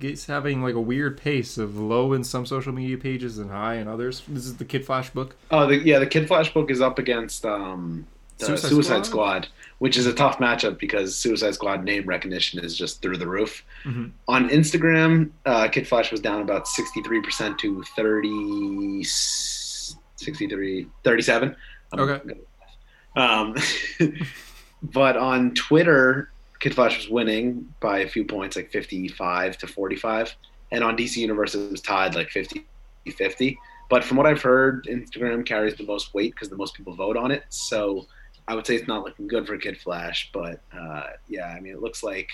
it's having like a weird pace of low in some social media pages and high in others. This is the Kid Flash book. Oh, the, yeah, the Kid Flash book is up against um, the Suicide Suicide, Squad? Squad? which is a tough matchup because Suicide Squad name recognition is just through the roof. Mhm. On Instagram, uh, Kid Flash was down about 63% to 30, 63, 37. I'm Okay. Um, but on Twitter, Kid Flash was winning by a few points, like 55 to 45. And on DC Universe, it was tied like 50 50. But from what I've heard, Instagram carries the most weight because the most people vote on it. So I would say it's not looking good for Kid Flash. But uh, yeah, I mean, it looks like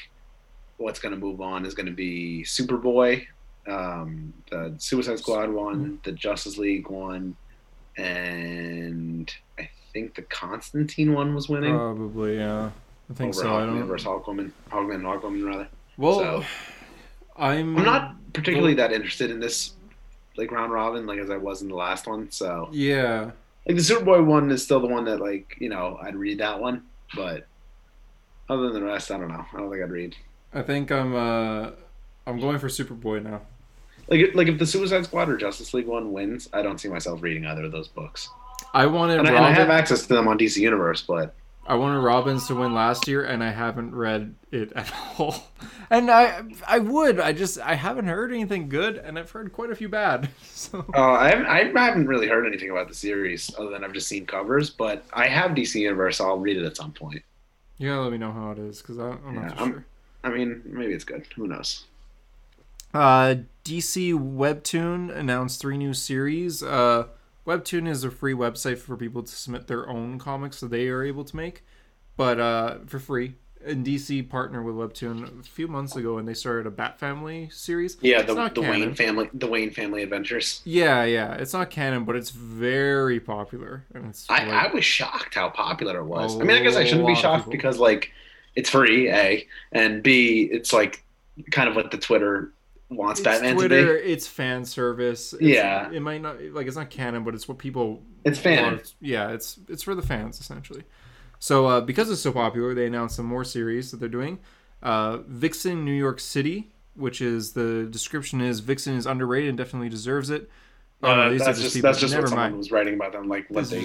what's going to move on is going to be Superboy, um, the Suicide Squad one, the Justice League one, and think the Constantine one was winning. Probably, yeah. I think over so. I Hawkman don't. versus Hawkwoman, Hawkman and Hawkwoman rather. Well, so- I'm. I'm not particularly that interested in this like round robin like as I was in the last one. So Yeah. like the Superboy one is still the one that like you know I'd read that one, but other than the rest, I don't know. I don't think I'd read. I think I'm. uh I'm going for Superboy now. Like like if the Suicide Squad or Justice League one wins, I don't see myself reading either of those books. I wanted And I, and I have access to them on DC Universe, but I wanted Robins to win last year, and I haven't read it at all. And I, I would. I just, I haven't heard anything good, and I've heard quite a few bad. So uh, I, haven't, I haven't really heard anything about the series other than I've just seen covers. But I have DC Universe. So I'll read it at some point. you gotta let me know how it is, because I'm not sure. I mean, maybe it's good. Who knows? Uh, DC Webtoon announced three new series. Uh, Webtoon is a free website for people to submit their own comics that they are able to make, but uh, for free. And DC partnered with Webtoon a few months ago, and they started a Bat Family series. Yeah, It's the, the. Wayne family, the Wayne family adventures. Yeah, yeah, it's not canon, but it's very popular, and it's I, like- I was shocked how popular it was. I mean, I guess I shouldn't be shocked because like it's free, a, and b, it's like kind of what the Twitter wants it's Batman Twitter, to be. it's fan service. It's, Yeah. it might not like it's not canon, but it's what people It's fan. love. Yeah, it's it's for the fans essentially. So uh, because it's so popular, they announced some more series that they're doing. Uh, Vixen New York City, which is the description is Vixen is underrated and definitely deserves it. Oh, no, Uh, these are that's just people- that's just never what someone was writing about them, like what This they.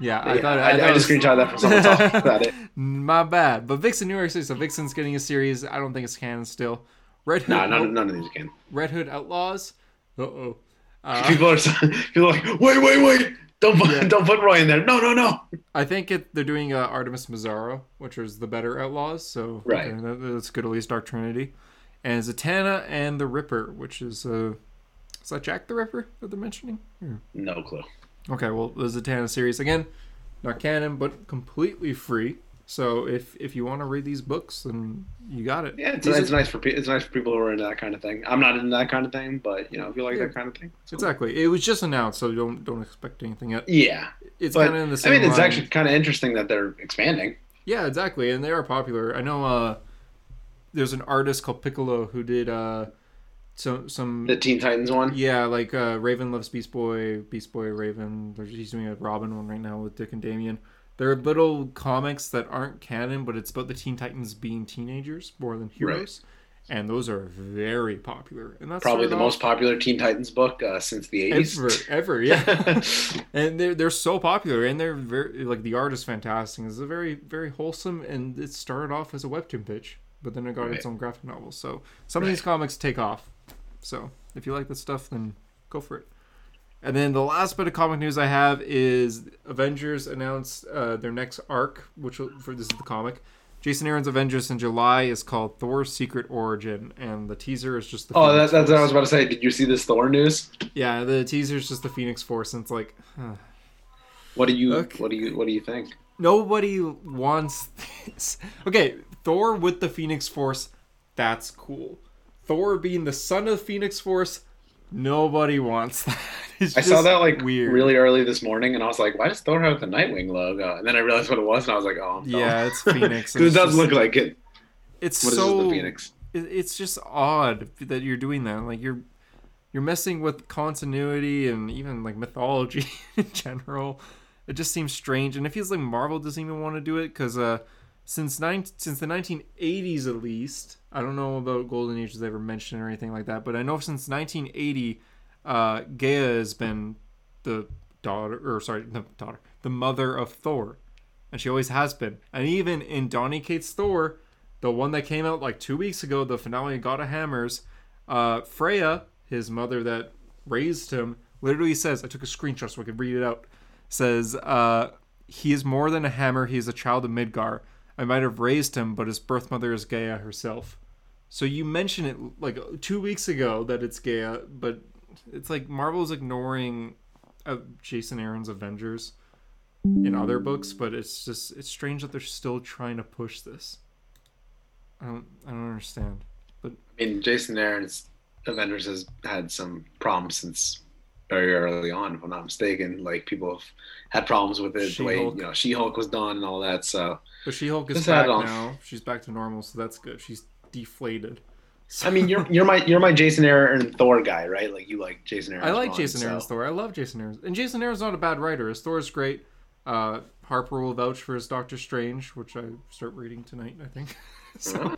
Yeah, Yeah, I thought I, I, I it just screenshot that from someone talking about it. My bad. But Vixen New York City, so Vixen's getting a series. I don't think it's canon still. Red Hood, Nah, none, none of these can. Red Hood Outlaws. Uh oh. Uh, People are people are like, wait, wait, wait! Don't put, Yeah. don't put Roy in there. No, no, no. I think it, they're doing uh, Artemis Bizarro, which is the better Outlaws. So Right. okay, that, that's good. At least Dark Trinity, and Zatanna and the Ripper, which is uh, is that Jack the Ripper that they're mentioning? Hmm. No clue. Okay, well the Zatanna series again, not canon, but completely free. So if if you want to read these books, then you got it. Yeah, it's, it's nice for pe- it's nice for people who are into that kind of thing. I'm not into that kind of thing, but you know, if you like Yeah. that kind of thing, it's cool. Exactly. It was just announced, so don't don't expect anything yet. Yeah, It's kind of in the same. I mean, it's line. actually kind of interesting that they're expanding. Yeah, exactly, and they are popular. I know. uh There's an artist called Picolo who did uh so some The Teen Titans one. yeah like uh Raven loves Beast Boy, Beast Boy Raven. There's, he's doing a Robin one right now with Dick and Damian. They're little comics that aren't canon, but it's about the Teen Titans being teenagers more than heroes, and those are very popular. And that's Probably the most popular Teen Titans book uh, since the 80s. ever, ever, yeah. and they're they're so popular and they're very like the art is fantastic it's a very very wholesome and it started off as a webtoon pitch but then it got its own graphic novel so some of these comics take off so if you like that stuff then go for it and then the last bit of comic news i have is avengers announced uh, their next arc which will, for this is the comic jason aaron's avengers in july is called thor's secret origin and the teaser is just the oh, that, that's what I was about to say. Did you see this Thor news? yeah the teaser is just the phoenix force and it's like huh. What do you Okay. What do you What do you think? nobody wants this. Okay, Thor with the Phoenix Force, that's cool. Thor being the son of the Phoenix Force, nobody wants that. It's I saw that like weird. really early this morning, and I was like, "Why does Thor have the Nightwing logo?" And then I realized what it was, and I was like, "Oh. Yeah, it's Phoenix. it does just- look like it. It's What is so Phoenix? it's just odd that you're doing that. Like you're you're messing with continuity and even like mythology in general. It just seems strange, and it feels like Marvel doesn't even want to do it because uh, since nine since the 1980s at least. I don't know about Golden Age was ever mentioned or anything like that, but I know since 1980, uh, Gaia has been the daughter, or sorry, the daughter, the mother of Thor, and she always has been. And even in Donny Cates Thor, the one that came out like two weeks ago, the finale of God of Hammers, uh, Freya, his mother that raised him, literally says, I took a screenshot so I could read it out, says, uh, he is more than a hammer, he is a child of Midgard. I might have raised him, but his birth mother is Gaia herself. So you mentioned it like two weeks ago that it's Gaia, but it's like Marvel's ignoring uh, Jason Aaron's Avengers in other books, but it's just it's strange that they're still trying to push this. I don't I don't understand. But I mean, Jason Aaron's Avengers has had some problems since very early on, if I'm not mistaken. Like people have had problems with it, the way you know She-Hulk was done and all that. So but She Hulk is back now. She's back to normal, so that's good. She's deflated. So. I mean, you're you're my you're my Jason Aaron Thor guy, right? Like you like Jason Aaron. I like Jason Aaron's Thor. I love Jason Aaron's, and Jason Aaron's not a bad writer. His Thor is great. Uh, Harper will vouch for his Doctor Strange, which I start reading tonight. I think. so,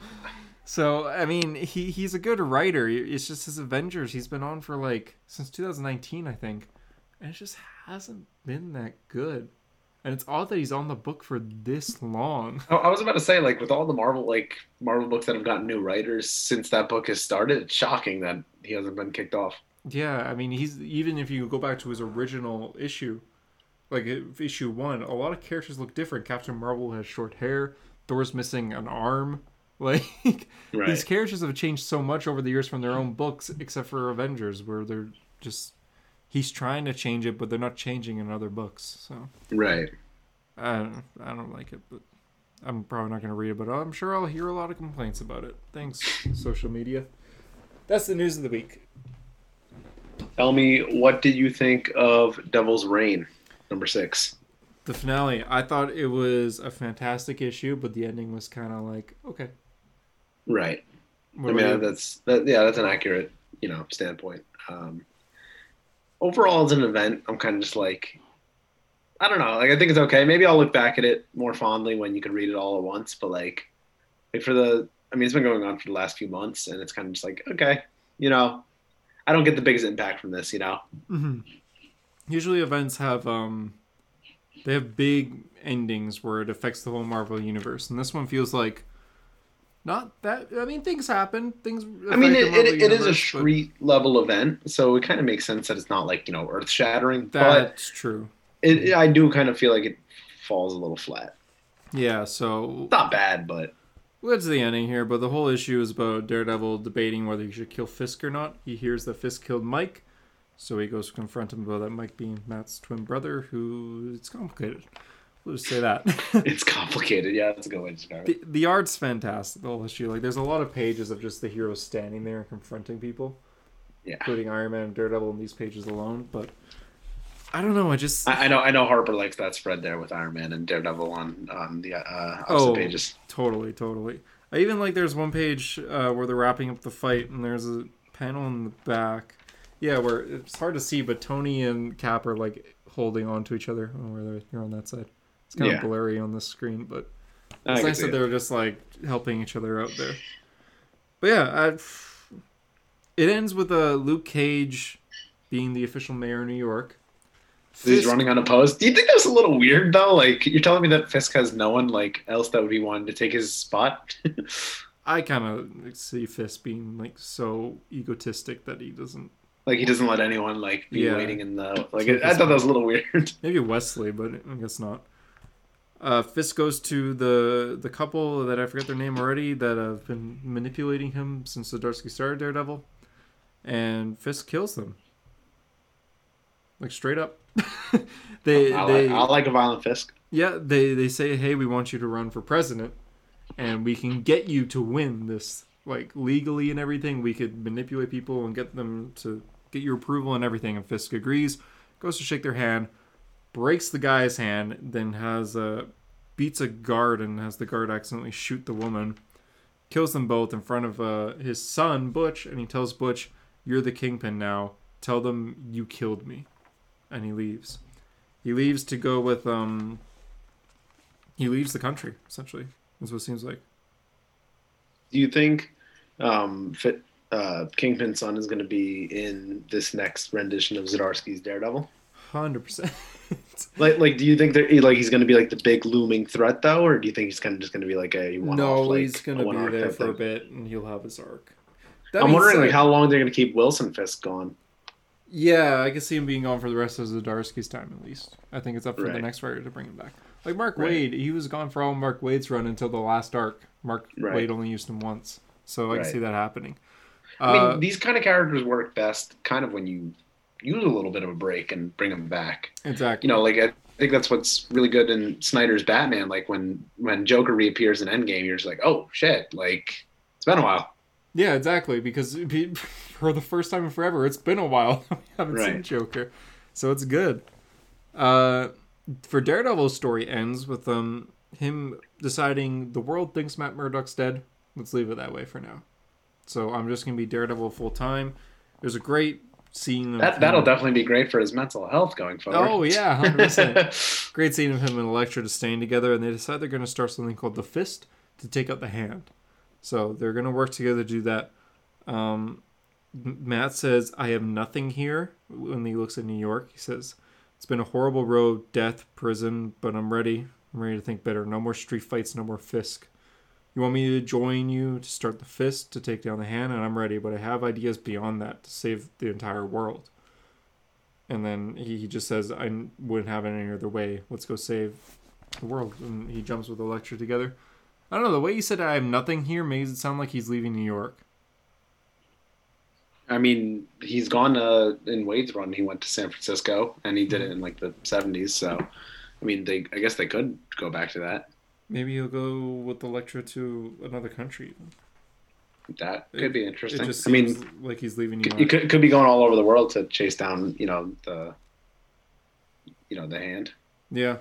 so I mean, he he's a good writer. It's just his Avengers. He's been on for like since 2019, I think, and it just hasn't been that good. And it's odd that he's on the book for this long. I was about to say, like, with all the Marvel like Marvel books that have gotten new writers since that book has started, it's shocking that he hasn't been kicked off. Yeah, I mean, he's even if you go back to his original issue, like issue one, a lot of characters look different. Captain Marvel has short hair. Thor's missing an arm. Like Right. these characters have changed so much over the years from their own books, except for Avengers, where they're just he's trying to change it, but they're not changing in other books. So Right. I don't, I don't like it, but I'm probably not going to read it. But I'm sure I'll hear a lot of complaints about it. Thanks, social media. That's the news of the week. Tell me, what did you think of Devil's Reign, number six? The finale, I thought it was a fantastic issue, but the ending was kind of like, okay. Right. What I mean, that's that. Yeah, that's an accurate, you know, standpoint. Um, overall, as an event, I'm kind of just like, I don't know. Like, I think it's okay. Maybe I'll look back at it more fondly when you can read it all at once. But like, like for the, I mean, it's been going on for the last few months, and it's kind of just like, okay, you know, I don't get the biggest impact from this, you know. Mhm. Usually events have um they have big endings where it affects the whole Marvel universe, and this one feels like not that. I mean, things happen. Things. I mean, it, it, it is a universe, but street level event, so it kind of makes sense that it's not like you know earth shattering, but That's true. it, I do kind of feel like it falls a little flat. Yeah. So Not bad, but to the ending here, but the whole issue is about Daredevil debating whether he should kill Fisk or not. He hears that Fisk killed Mike, so he goes to confront him about that Mike being Matt's twin brother, who it's complicated. Just say that. it's complicated. Yeah, that's a good way to describe it. the, the art's fantastic, the whole issue. Like, there's a lot of pages of just the heroes standing there and confronting people, Yeah. including Iron Man and Daredevil in these pages alone. But I don't know. I just I, I know. I know. Harper likes that spread there with Iron Man and Daredevil on on the uh, opposite Oh. pages. Totally, totally. I even like there's one page uh, where they're wrapping up the fight, and there's a panel in the back. Yeah, where it's hard to see, but Tony and Cap are like holding on to each other. Oh, where they're you're on that side. It's kind Yeah. of blurry on the screen, but it's nice that it. they're just like helping each other out there. But yeah, I, it ends with uh, Luke Cage being the official mayor of New York. He's Fisk- running unopposed. Do you think that was a little weird though? Like you're telling me that Fisk has no one like else that would be wanting to take his spot? I kind of see Fisk being like so egotistic that he doesn't like he doesn't let anyone like be Yeah. waiting in the like. I thought that was a little weird. Maybe Wesley, but I guess not. Uh, Fisk goes to the the couple that I forget their name already that have been manipulating him since Zdarsky started Daredevil, and Fisk kills them. Like straight up. they I, they like, I like a violent Fisk. yeah they they say hey we want you to run for president, and we can get you to win this like legally and everything. We could manipulate people and get them to get your approval and everything. And Fisk agrees, goes to shake their hand, breaks the guy's hand, then has a beats a guard and has the guard accidentally shoot the woman, kills them both in front of uh, his son Butch, and he tells Butch, "You're the kingpin now. Tell them you killed me," and he leaves. He leaves to go with um. He leaves the country essentially. That's what it seems like. Do you think um, Fit, uh, Kingpin's son is going to be in this next rendition of Zdarsky's Daredevil? Hundred percent. Like, like, do you think that like he's going to be like the big looming threat though, or do you think he's kind of just going to be like a? No, like, he's gonna be there for a bit, and he'll have his arc. That I'm wondering like how long they're going to keep Wilson Fisk gone. Yeah, I can see him being gone for the rest of Zdarsky's time at least. I think it's up for the next writer to bring him back. Like Mark Right. Waid, he was gone for all Mark Waid's run until the last arc. Mark Right. Waid only used him once, so I can see that happening. I mean, Uh, these kind of characters work best kind of when you use a little bit of a break and bring them back. exactly. You know, like I think that's what's really good in Snyder's Batman. Like when when Joker reappears in Endgame, you're just like, oh shit, like it's been a while. Yeah, exactly. Because for the first time in forever, it's been a while. we haven't seen Joker, so it's good. Uh, for Daredevil's story ends with um him deciding the world thinks Matt Murdock's dead. Let's leave it that way for now. So I'm just gonna be Daredevil full time. There's a great Of That that'll definitely be great for his mental health going forward. Oh yeah, hundred percent. Great scene of him and Elektra just staying together, and they decide they're going to start something called the Fist to take out the Hand. So they're going to work together to do that. Um, Matt says, "I have nothing here." When he looks at New York, he says, "It's been a horrible road, death, prison, but I'm ready. I'm ready to think better. No more street fights, no more Fisk. You want me to join you to start the Fist to take down the Hand, and I'm ready. But I have ideas beyond that to save the entire world." And then he, he just says, I wouldn't have it any other way. Let's go save the world. And he jumps with Elektra together. I don't know. The way he said, I have nothing here makes it sound like he's leaving New York. I mean, he's gone uh, in Waid's run. He went to San Francisco, and he did it in like the '70s. So, I mean, they I guess they could go back to that. Maybe he'll go with Elektra to another country. That could It- be interesting. I mean, like he's leaving you York. could could be going all over the world to chase down, you know, the, you know, the hand. Yeah.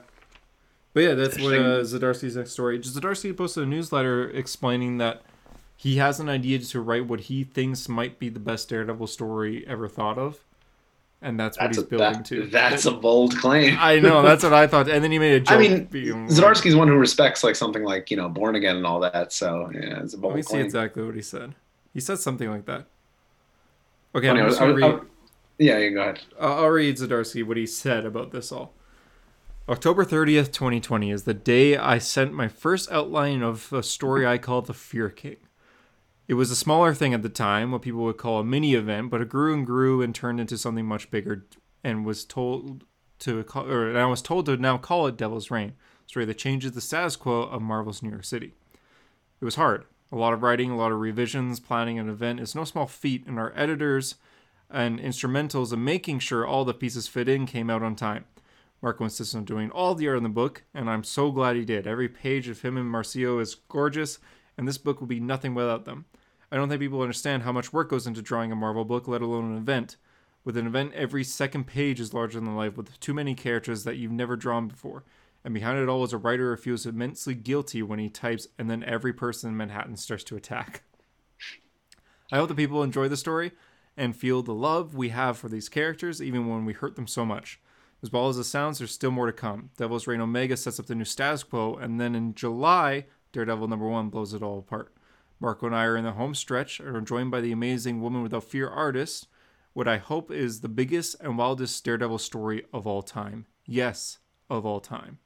But yeah, that's what uh. Zdarsky's next story. Zdarsky posted a newsletter explaining that he has an idea to write what he thinks might be the best Daredevil story ever thought of. And that's what he's a, building that- to. That's a bold claim. I know that's what I thought, and then he made a joke. I mean, being Zdarsky's one who respects like something like you know Born Again and all that. So yeah, it's a Let bold me see exactly what he said. He said something like that. Okay, Funny, I'm just I- read. I- yeah, yeah, go ahead. I'll read Zdarsky what he said about this all. October 30th, 2020 is the day I sent my first outline of a story I called The Fear King. It was a smaller thing at the time, what people would call a mini event, but it grew and grew and turned into something much bigger and was told to call, or and I was told to now call it Devil's Reign, a story that changes the status quo of Marvel's New York City. It was hard. A lot of writing, a lot of revisions, planning an event is no small feat, and our editors and instrumentals in making sure all the pieces fit in came out on time. Marco insisted on doing all the art in the book, and I'm so glad he did. Every page of him and Marcio is gorgeous, and this book would be nothing without them. I don't think people understand how much work goes into drawing a Marvel book, let alone an event. With an event, every second page is larger than life, with too many characters that you've never drawn before. And behind it all is a writer who feels immensely guilty when he types, and then every person in Manhattan starts to attack. I hope that people enjoy the story and feel the love we have for these characters, even when we hurt them so much. As well as the sounds, there's still more to come. Devil's Reign Omega sets up the new status quo, and then in July, Daredevil number one blows it all apart. Marco and I are in the home stretch and are joined by the amazing Woman Without Fear artist, what I hope is the biggest and wildest Daredevil story of all time. Yes, of all time.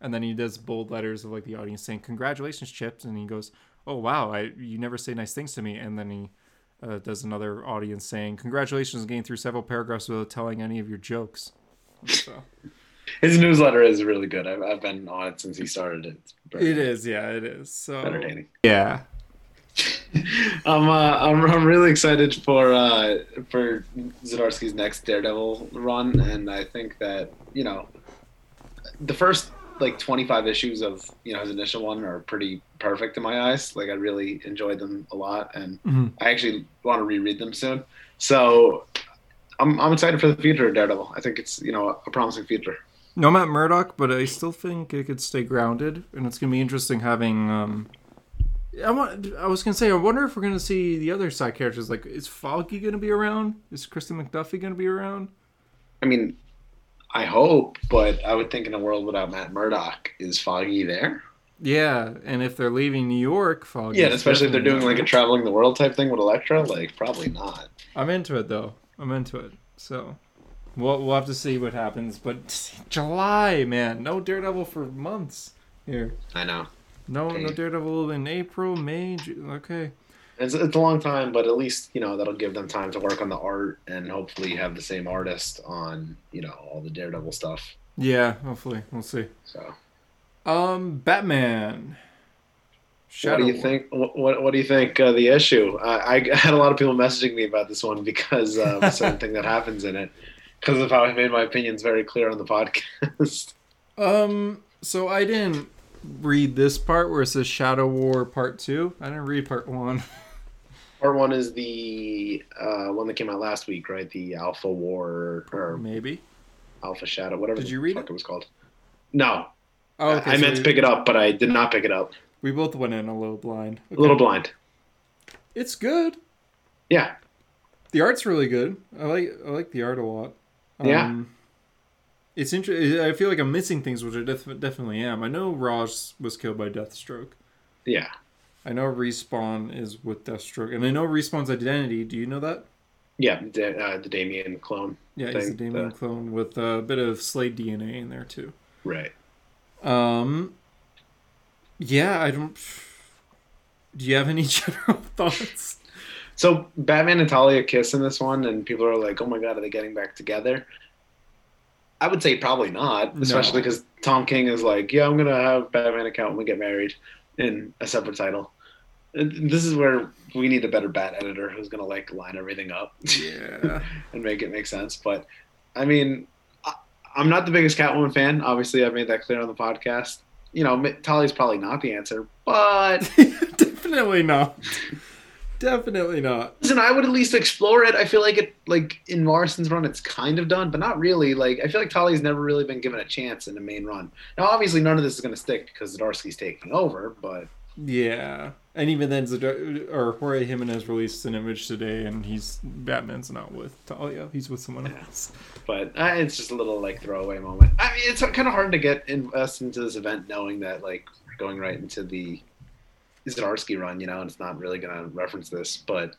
And then he does bold letters of like the audience saying, "Congratulations, Chips," and he goes, "Oh wow, I you never say nice things to me." And then he uh, does another audience saying, "Congratulations on getting through several paragraphs without telling any of your jokes." So His newsletter is really good. I've, I've been on it since he started it. It's very it is, yeah, it is. So entertaining. yeah, I'm, uh, I'm I'm really excited for uh, for Zdarsky's next Daredevil run, and I think that you know the first like 25 issues of you know his initial one are pretty perfect in my eyes. Like I really enjoyed them a lot, and Mhm. I actually want to reread them soon. So I'm I'm excited for the future of Daredevil. I think it's you know a promising future. No Matt Murdock, but I still think it could stay grounded, and it's gonna be interesting having. um I want. I was gonna say. I wonder if we're gonna see the other side characters. Like, is Foggy gonna be around? Is Kristen McDuffie gonna be around? I mean, I hope, but I would think in a world without Matt Murdock, is Foggy there? Yeah, and if they're leaving New York, Foggy. Yeah, especially if they're doing like a traveling the world type thing with Elektra, like probably not. I'm into it though. I'm into it. So we'll we'll have to see what happens. But July, man, no Daredevil for months here. I know. No, no Daredevil in April, May. Ju- okay. It's, it's a long time, but at least you know that'll give them time to work on the art and hopefully have the same artist on you know all the Daredevil stuff. Yeah, hopefully we'll see. So, Um, Batman. what do you think? What What, do you think uh, the issue? I, I had a lot of people messaging me about this one because of a certain thing that happens in it, because of how I made my opinions very clear on the podcast. Um, so I didn't read this part where it says Shadow War Part Two. I didn't read Part One. Part one is the uh, one that came out last week, right? The Alpha War or Maybe. Alpha Shadow, whatever. Did you read fuck it? it was called? No, Oh, okay. I so meant to pick it up, but I did not pick it up. we both went in a little blind. A little blind. It's good. Yeah, The art's really good. I like I like the art a lot. Yeah. It's interesting. I feel like I'm missing things, which I def- definitely am. I know Ra's was killed by Deathstroke. yeah. I know Respawn is with Deathstroke, and I know Respawn's identity. Do you know that? Yeah, the, uh, the Damian clone. Yeah, he's a Thing, Damian the- clone with a bit of Slade DNA in there too. Right. Um, yeah, I don't. Do you have any general thoughts? So Batman and Talia kiss in this one, and people are like, "Oh my god, are they getting back together?" I would say probably not, especially because Tom King is like, "Yeah, I'm gonna have Batman account when we get married in a separate title." And This is where we need a better Bat editor who's gonna like line everything up Yeah, and make it make sense. But I mean, I, I'm not the biggest Catwoman fan. Obviously, I've made that clear on the podcast. You know, Talia's probably not the answer, but definitely not. Definitely not. Listen, I would at least explore it. I feel like it, like in Morrison's run, it's kind of done, but not really. Like I feel like Talia's never really been given a chance in the main run. Now, obviously, none of this is going to stick because Zdarsky's taking over. But Yeah, and even then, Zadar- or Jorge Jimenez released an image today, and he's Batman's not with Talia; he's with someone else. but uh, it's just a little like throwaway moment. I mean, it's kind of hard to get invested into this event knowing that like going right into the Zdarsky run, you know, and it's not really going to reference this. But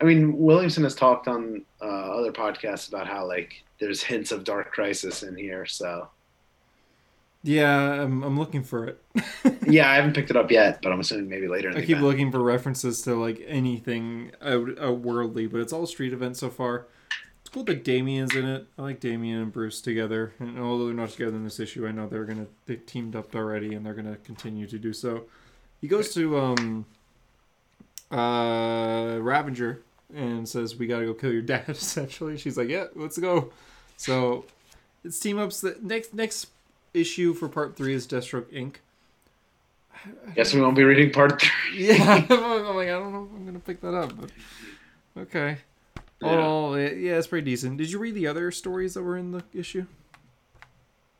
I mean, Williamson has talked on uh, other podcasts about how like there's hints of Dark Crisis in here, so. Yeah, I'm, I'm looking for it. yeah, I haven't picked it up yet, but I'm assuming maybe later in I the keep event. looking for references to like anything out, outworldly, but it's all street events so far. It's cool that Damian's in it. I like Damian and Bruce together, and although they're not together in this issue, I know they're gonna they teamed up already, and they're gonna continue to do so. He goes to um uh Ravager and says, "We gotta go kill your dad." Essentially, she's like, "Yeah, let's go." So it's team ups. The next next issue for part three is Deathstroke Inc. Guess we won't be reading part three. Yeah, I'm like, I don't know if I'm gonna pick that up, but okay. Yeah. Oh, yeah, yeah, it's pretty decent. Did you read the other stories that were in the issue?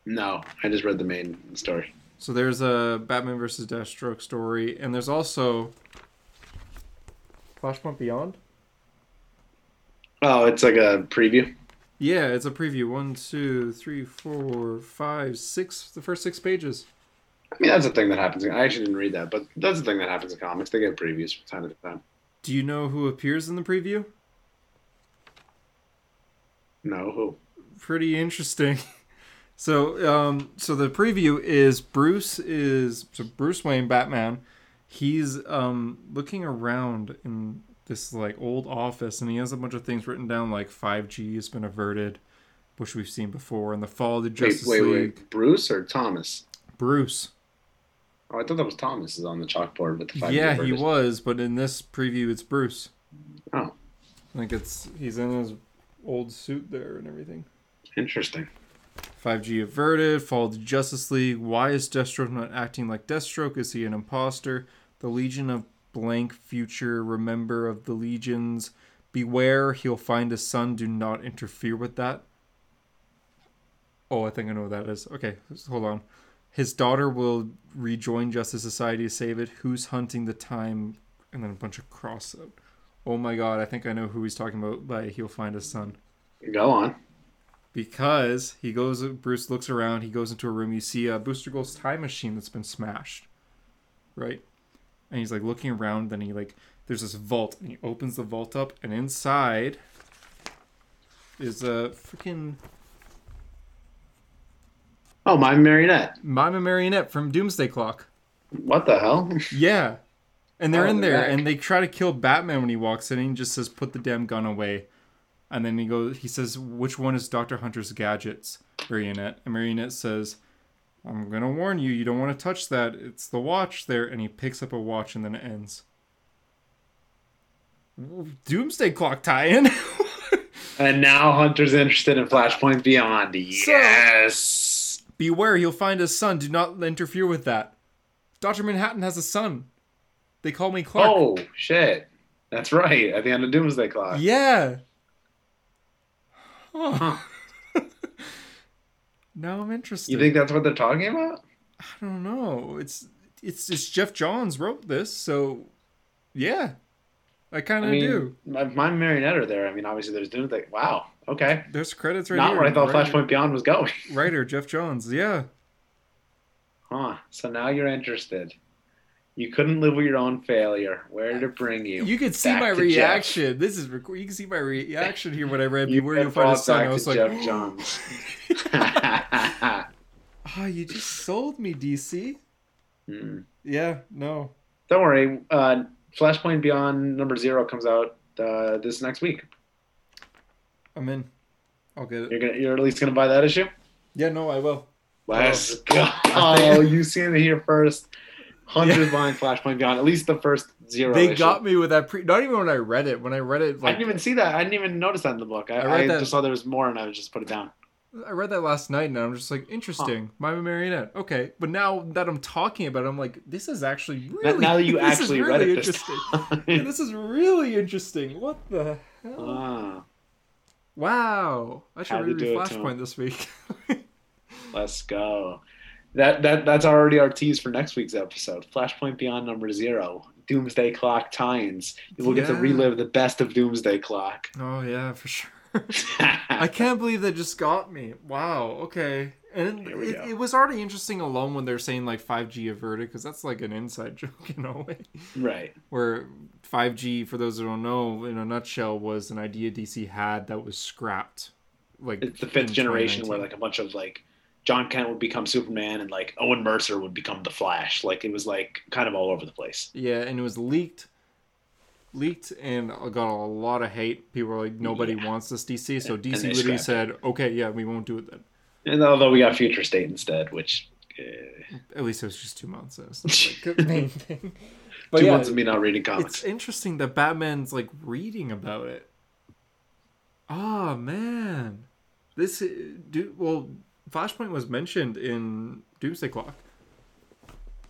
No, I just read the main story. So there's a Batman versus Deathstroke story, and there's also Flashpoint Beyond. Oh, it's like a preview. Yeah, it's a preview. One, two, three, four, five, six. The first six pages. I mean, that's a thing that happens. I actually didn't read that, but that's the thing that happens in comics. They get previews from time to time. Do you know who appears in the preview? No, who? pretty interesting. So, um, so the preview is Bruce is so Bruce Wayne Batman. He's um looking around in this like old office, and he has a bunch of things written down like 5G has been averted, which we've seen before, and the fall of the Justice wait, League. wait. Bruce or Thomas? Bruce. Oh, I thought that was Thomas is on the chalkboard with the five. yeah, he was, but in this preview, it's Bruce. Oh, I think it's he's in his old suit there and everything. interesting. 5G averted, fall of the Justice League. Why is Deathstroke not acting like Deathstroke? Is he an imposter? The Legion of Blank Future, remember of the legions. Beware, he'll find a son. Do not interfere with that. Oh, I think I know what that is. Okay, hold on. His daughter will rejoin Justice Society to save it. Who's hunting the time? And then a bunch of cross out. Oh my god, I think I know who he's talking about by he'll find a son Go on. Because he goes bruce looks around he goes into a room you see a booster gold's time machine that's been smashed right? And he's like looking around. Then he like there's this vault, and he opens the vault up, and inside is a freaking Oh, my marionette. Mime and Marionette from Doomsday Clock. What the hell? Yeah. And they're Oh, in there back. and they try to kill Batman when he walks in and he just says, Put the damn gun away. And then he goes he says, Which one is Dr. Hunter's gadgets? Marionette. And Marionette says, I'm gonna warn you, you don't want to touch that. It's the watch there and he picks up a watch and then it ends. Doomsday Clock tie-in. And now Hunter's interested in Flashpoint Beyond. Yes. Beware, he'll find his son. Do not interfere with that. Dr. Manhattan has a son. They call me Clark. oh shit. That's right. At the end of Doomsday Clock. Yeah. Huh. now I'm interested. You think that's what they're talking about? I don't know. It's it's it's Geoff Johns wrote this, so yeah, I kind I of mean, do. my, my marionette are there. I mean, obviously there's Doomsday. Wow. Okay. There's credits right Not here. where I thought Writer- Flashpoint Beyond was going. Writer Geoff Johns. Yeah. Huh. So now you're interested. You couldn't live with your own failure. Where did it bring you? You can see Back my to Geoff. reaction. This is rec- you can see my reaction here. when I You beware, get you'll find a brought son. back I was like, Geoff Johns. oh, you just sold me, DC. Mm. Yeah. No. Don't worry. Uh, Flashpoint Beyond number zero comes out uh, this next week. I'm in. I'll get it. You're gonna, you're at least gonna buy that issue. Yeah. No, I will. Let's go. Oh, you seen it here first. Hundred buying Flashpoint Beyond. At least the first zero. They issue. got me with that pre. Not even when I read it. When I read it, I didn't even see that. I didn't even notice that in the book. I, I I, that- just saw there was more, and I just put it down. I read that last night, and I'm just like, interesting. Mime and Marionette. Okay, but now that I'm talking about, it, I'm like, this is actually really. now that you actually really read it this interesting. Yeah, this is really interesting. What the hell? Ah, wow! I should read Flashpoint this week. let's go. That that that's already our tease for next week's episode. Flashpoint Beyond number zero. Doomsday Clock tie-ins. We'll get to relive the best of Doomsday Clock. oh yeah, for sure. I can't believe that just got me. Wow. Okay. And it, it was already interesting alone when they're saying like 5G averted because that's like an inside joke in a way. right. Where 5G, for those who don't know, in a nutshell, was an idea DC had that was scrapped. Like It's the fifth generation where like a bunch of like John Kent would become Superman and like Owen Mercer would become the Flash. Like it was like kind of all over the place. Yeah, and it was leaked, leaked, and got a lot of hate. People were like, nobody Yeah. wants this DC, so DC they literally scrapped said, okay, yeah, we won't do it then. And although we got Future State instead, which uh, At least it was just two months. So it's like the main thing. But two yeah, months of me not reading comics. it's interesting that Batman's like reading about it. Oh man, this dude. well. Flashpoint was mentioned in Doomsday Clock,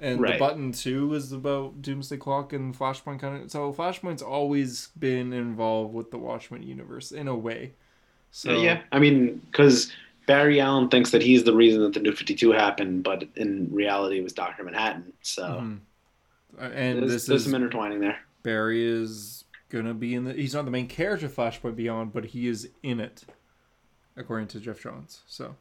and the button two was about Doomsday Clock and Flashpoint kind of. So Flashpoint's always been involved with the Watchmen universe in a way. So Uh, yeah, I mean, because Barry Allen thinks that he's the reason that the New Fifty Two happened, but in reality, it was Doctor Manhattan. So mhm. Uh, and there's, this there's is some intertwining there. Barry is gonna be in the. He's not the main character of Flashpoint Beyond, but he is in it, according to Geoff Johns. So,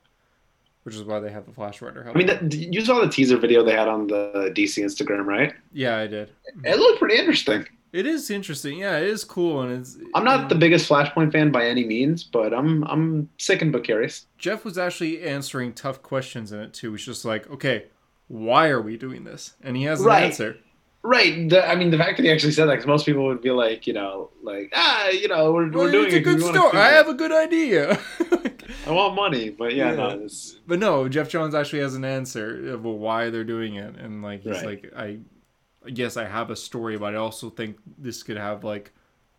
which is why they have the Flash Rider. I mean, that, you saw the teaser video they had on the DC Instagram, right? yeah, I did. It looked pretty interesting. It is interesting. Yeah, it is cool, and it's. I'm not the biggest Flashpoint fan by any means, but I'm I'm sickened but curious. Geoff was actually answering tough questions in it too. He's just like, okay, why are we doing this? And he has an Right. answer. Right. The, I mean, the fact that he actually said that, because most people would be like, you know, like, ah, you know, we're, Well, we're doing it's a good story. I have a good idea. I want money, but yeah, Yeah. no, But no, Geoff Johns actually has an answer of why they're doing it, and like he's Right. like, I, yes, I have a story, but I also think this could have like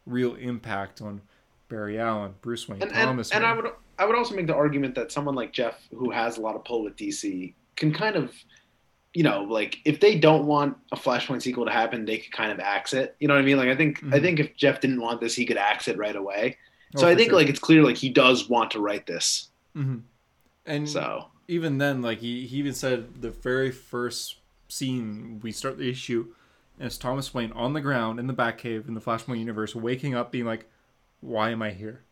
real impact on Barry Allen, Bruce Wayne, and and, Thomas. and I would I would also make the argument that someone like Geoff, who has a lot of pull with DC, can kind of, you know, like if they don't want a Flashpoint sequel to happen, they could kind of axe it. You know what I mean? Like I think I Mhm. think if Geoff didn't want this, he could axe it right away. Oh, so I think sure. like it's clear like he does want to write this. Mhm. and So even then, like he, he even said the very first scene we start the issue, and it's Thomas Wayne on the ground in the Batcave in the Flashpoint universe, waking up, being like, "Why am I here?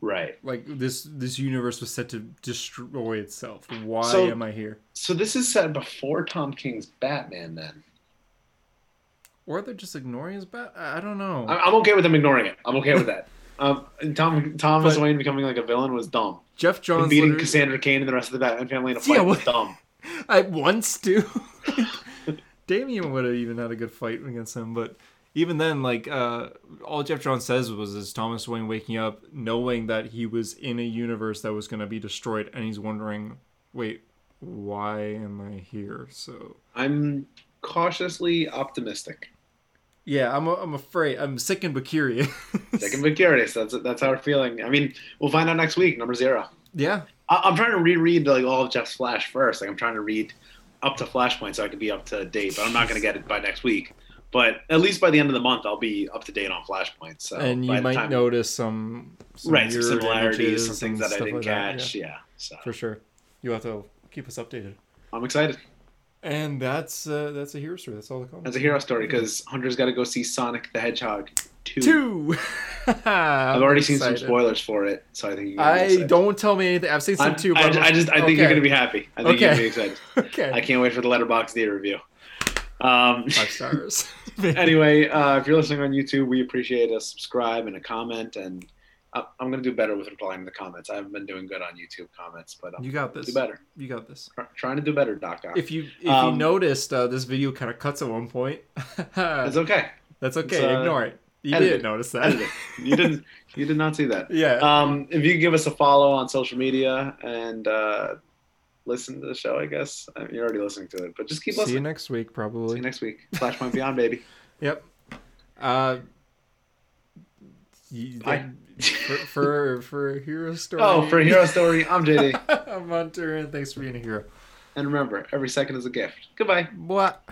right. Like this this universe was set to destroy itself. Why So- am I here?" So this is set before Tom King's Batman then. or they're just ignoring his bat. I I don't know. I'm okay with them ignoring it. I'm okay with that. Um, and Tom Thomas But- Wayne becoming like a villain was dumb. Geoff And Johns beating Cassandra Cain and the rest of the Batman family in a fight Yeah, was dumb. I once too. Damian would have even had a good fight against him, but even then, like uh, all Geoff Johns says was is Thomas Wayne waking up knowing that he was in a universe that was going to be destroyed, and he's wondering, wait, why am I here? So I'm cautiously optimistic. Yeah, I'm I'm afraid I'm sick and but curious. Second but curious. That's that's how we're feeling. I mean, we'll find out next week. Number zero. yeah, I- I'm trying to reread like all of Geoff's Flash first. Like I'm trying to read up to Flashpoint so I can be up to date. But I'm not going to get it by next week. But at least by the end of the month, I'll be up to date on Flashpoint. So and you might time- notice some, some right some similarities, some things that I didn't like that, catch. yeah, yeah. so for sure. You have to keep us updated. I'm excited. And that's uh, that's a hero story. That's all the comments. That's a hero story, because Hunter's got to go see Sonic the Hedgehog two. Two. I've already seen some spoilers for it, so I think you're I excited. don't tell me anything. I've seen some I'm- too. I, I just I think you're gonna be happy. I think you're gonna be excited. okay. I can't wait for the Letterbox theater review. Um, Five stars. anyway, uh, if you're listening on YouTube, we appreciate a subscribe and a comment. And I'm going to do better with replying to the comments. I haven't been doing good on YouTube comments, but I'm you got this. do better. You got this. Try- Trying to do better, Doc. If you if you Um, noticed, uh, this video kind of cuts at one point. that's okay. That's okay. uh, Ignore it. You edit didn't notice that. Edit it. You didn't. You did not see that. yeah. Um, if you give us a follow on social media and uh, listen to the show, I guess I mean, you're already listening to it, but just keep listening. See you next week, probably. See you next week. Flashpoint Beyond, baby. Yep. Uh. You- Bye. for, for for a hero story. Oh, for a hero story, I'm JD. I'm Hunter, and thanks for being a hero. And remember, every second is a gift. Goodbye. What?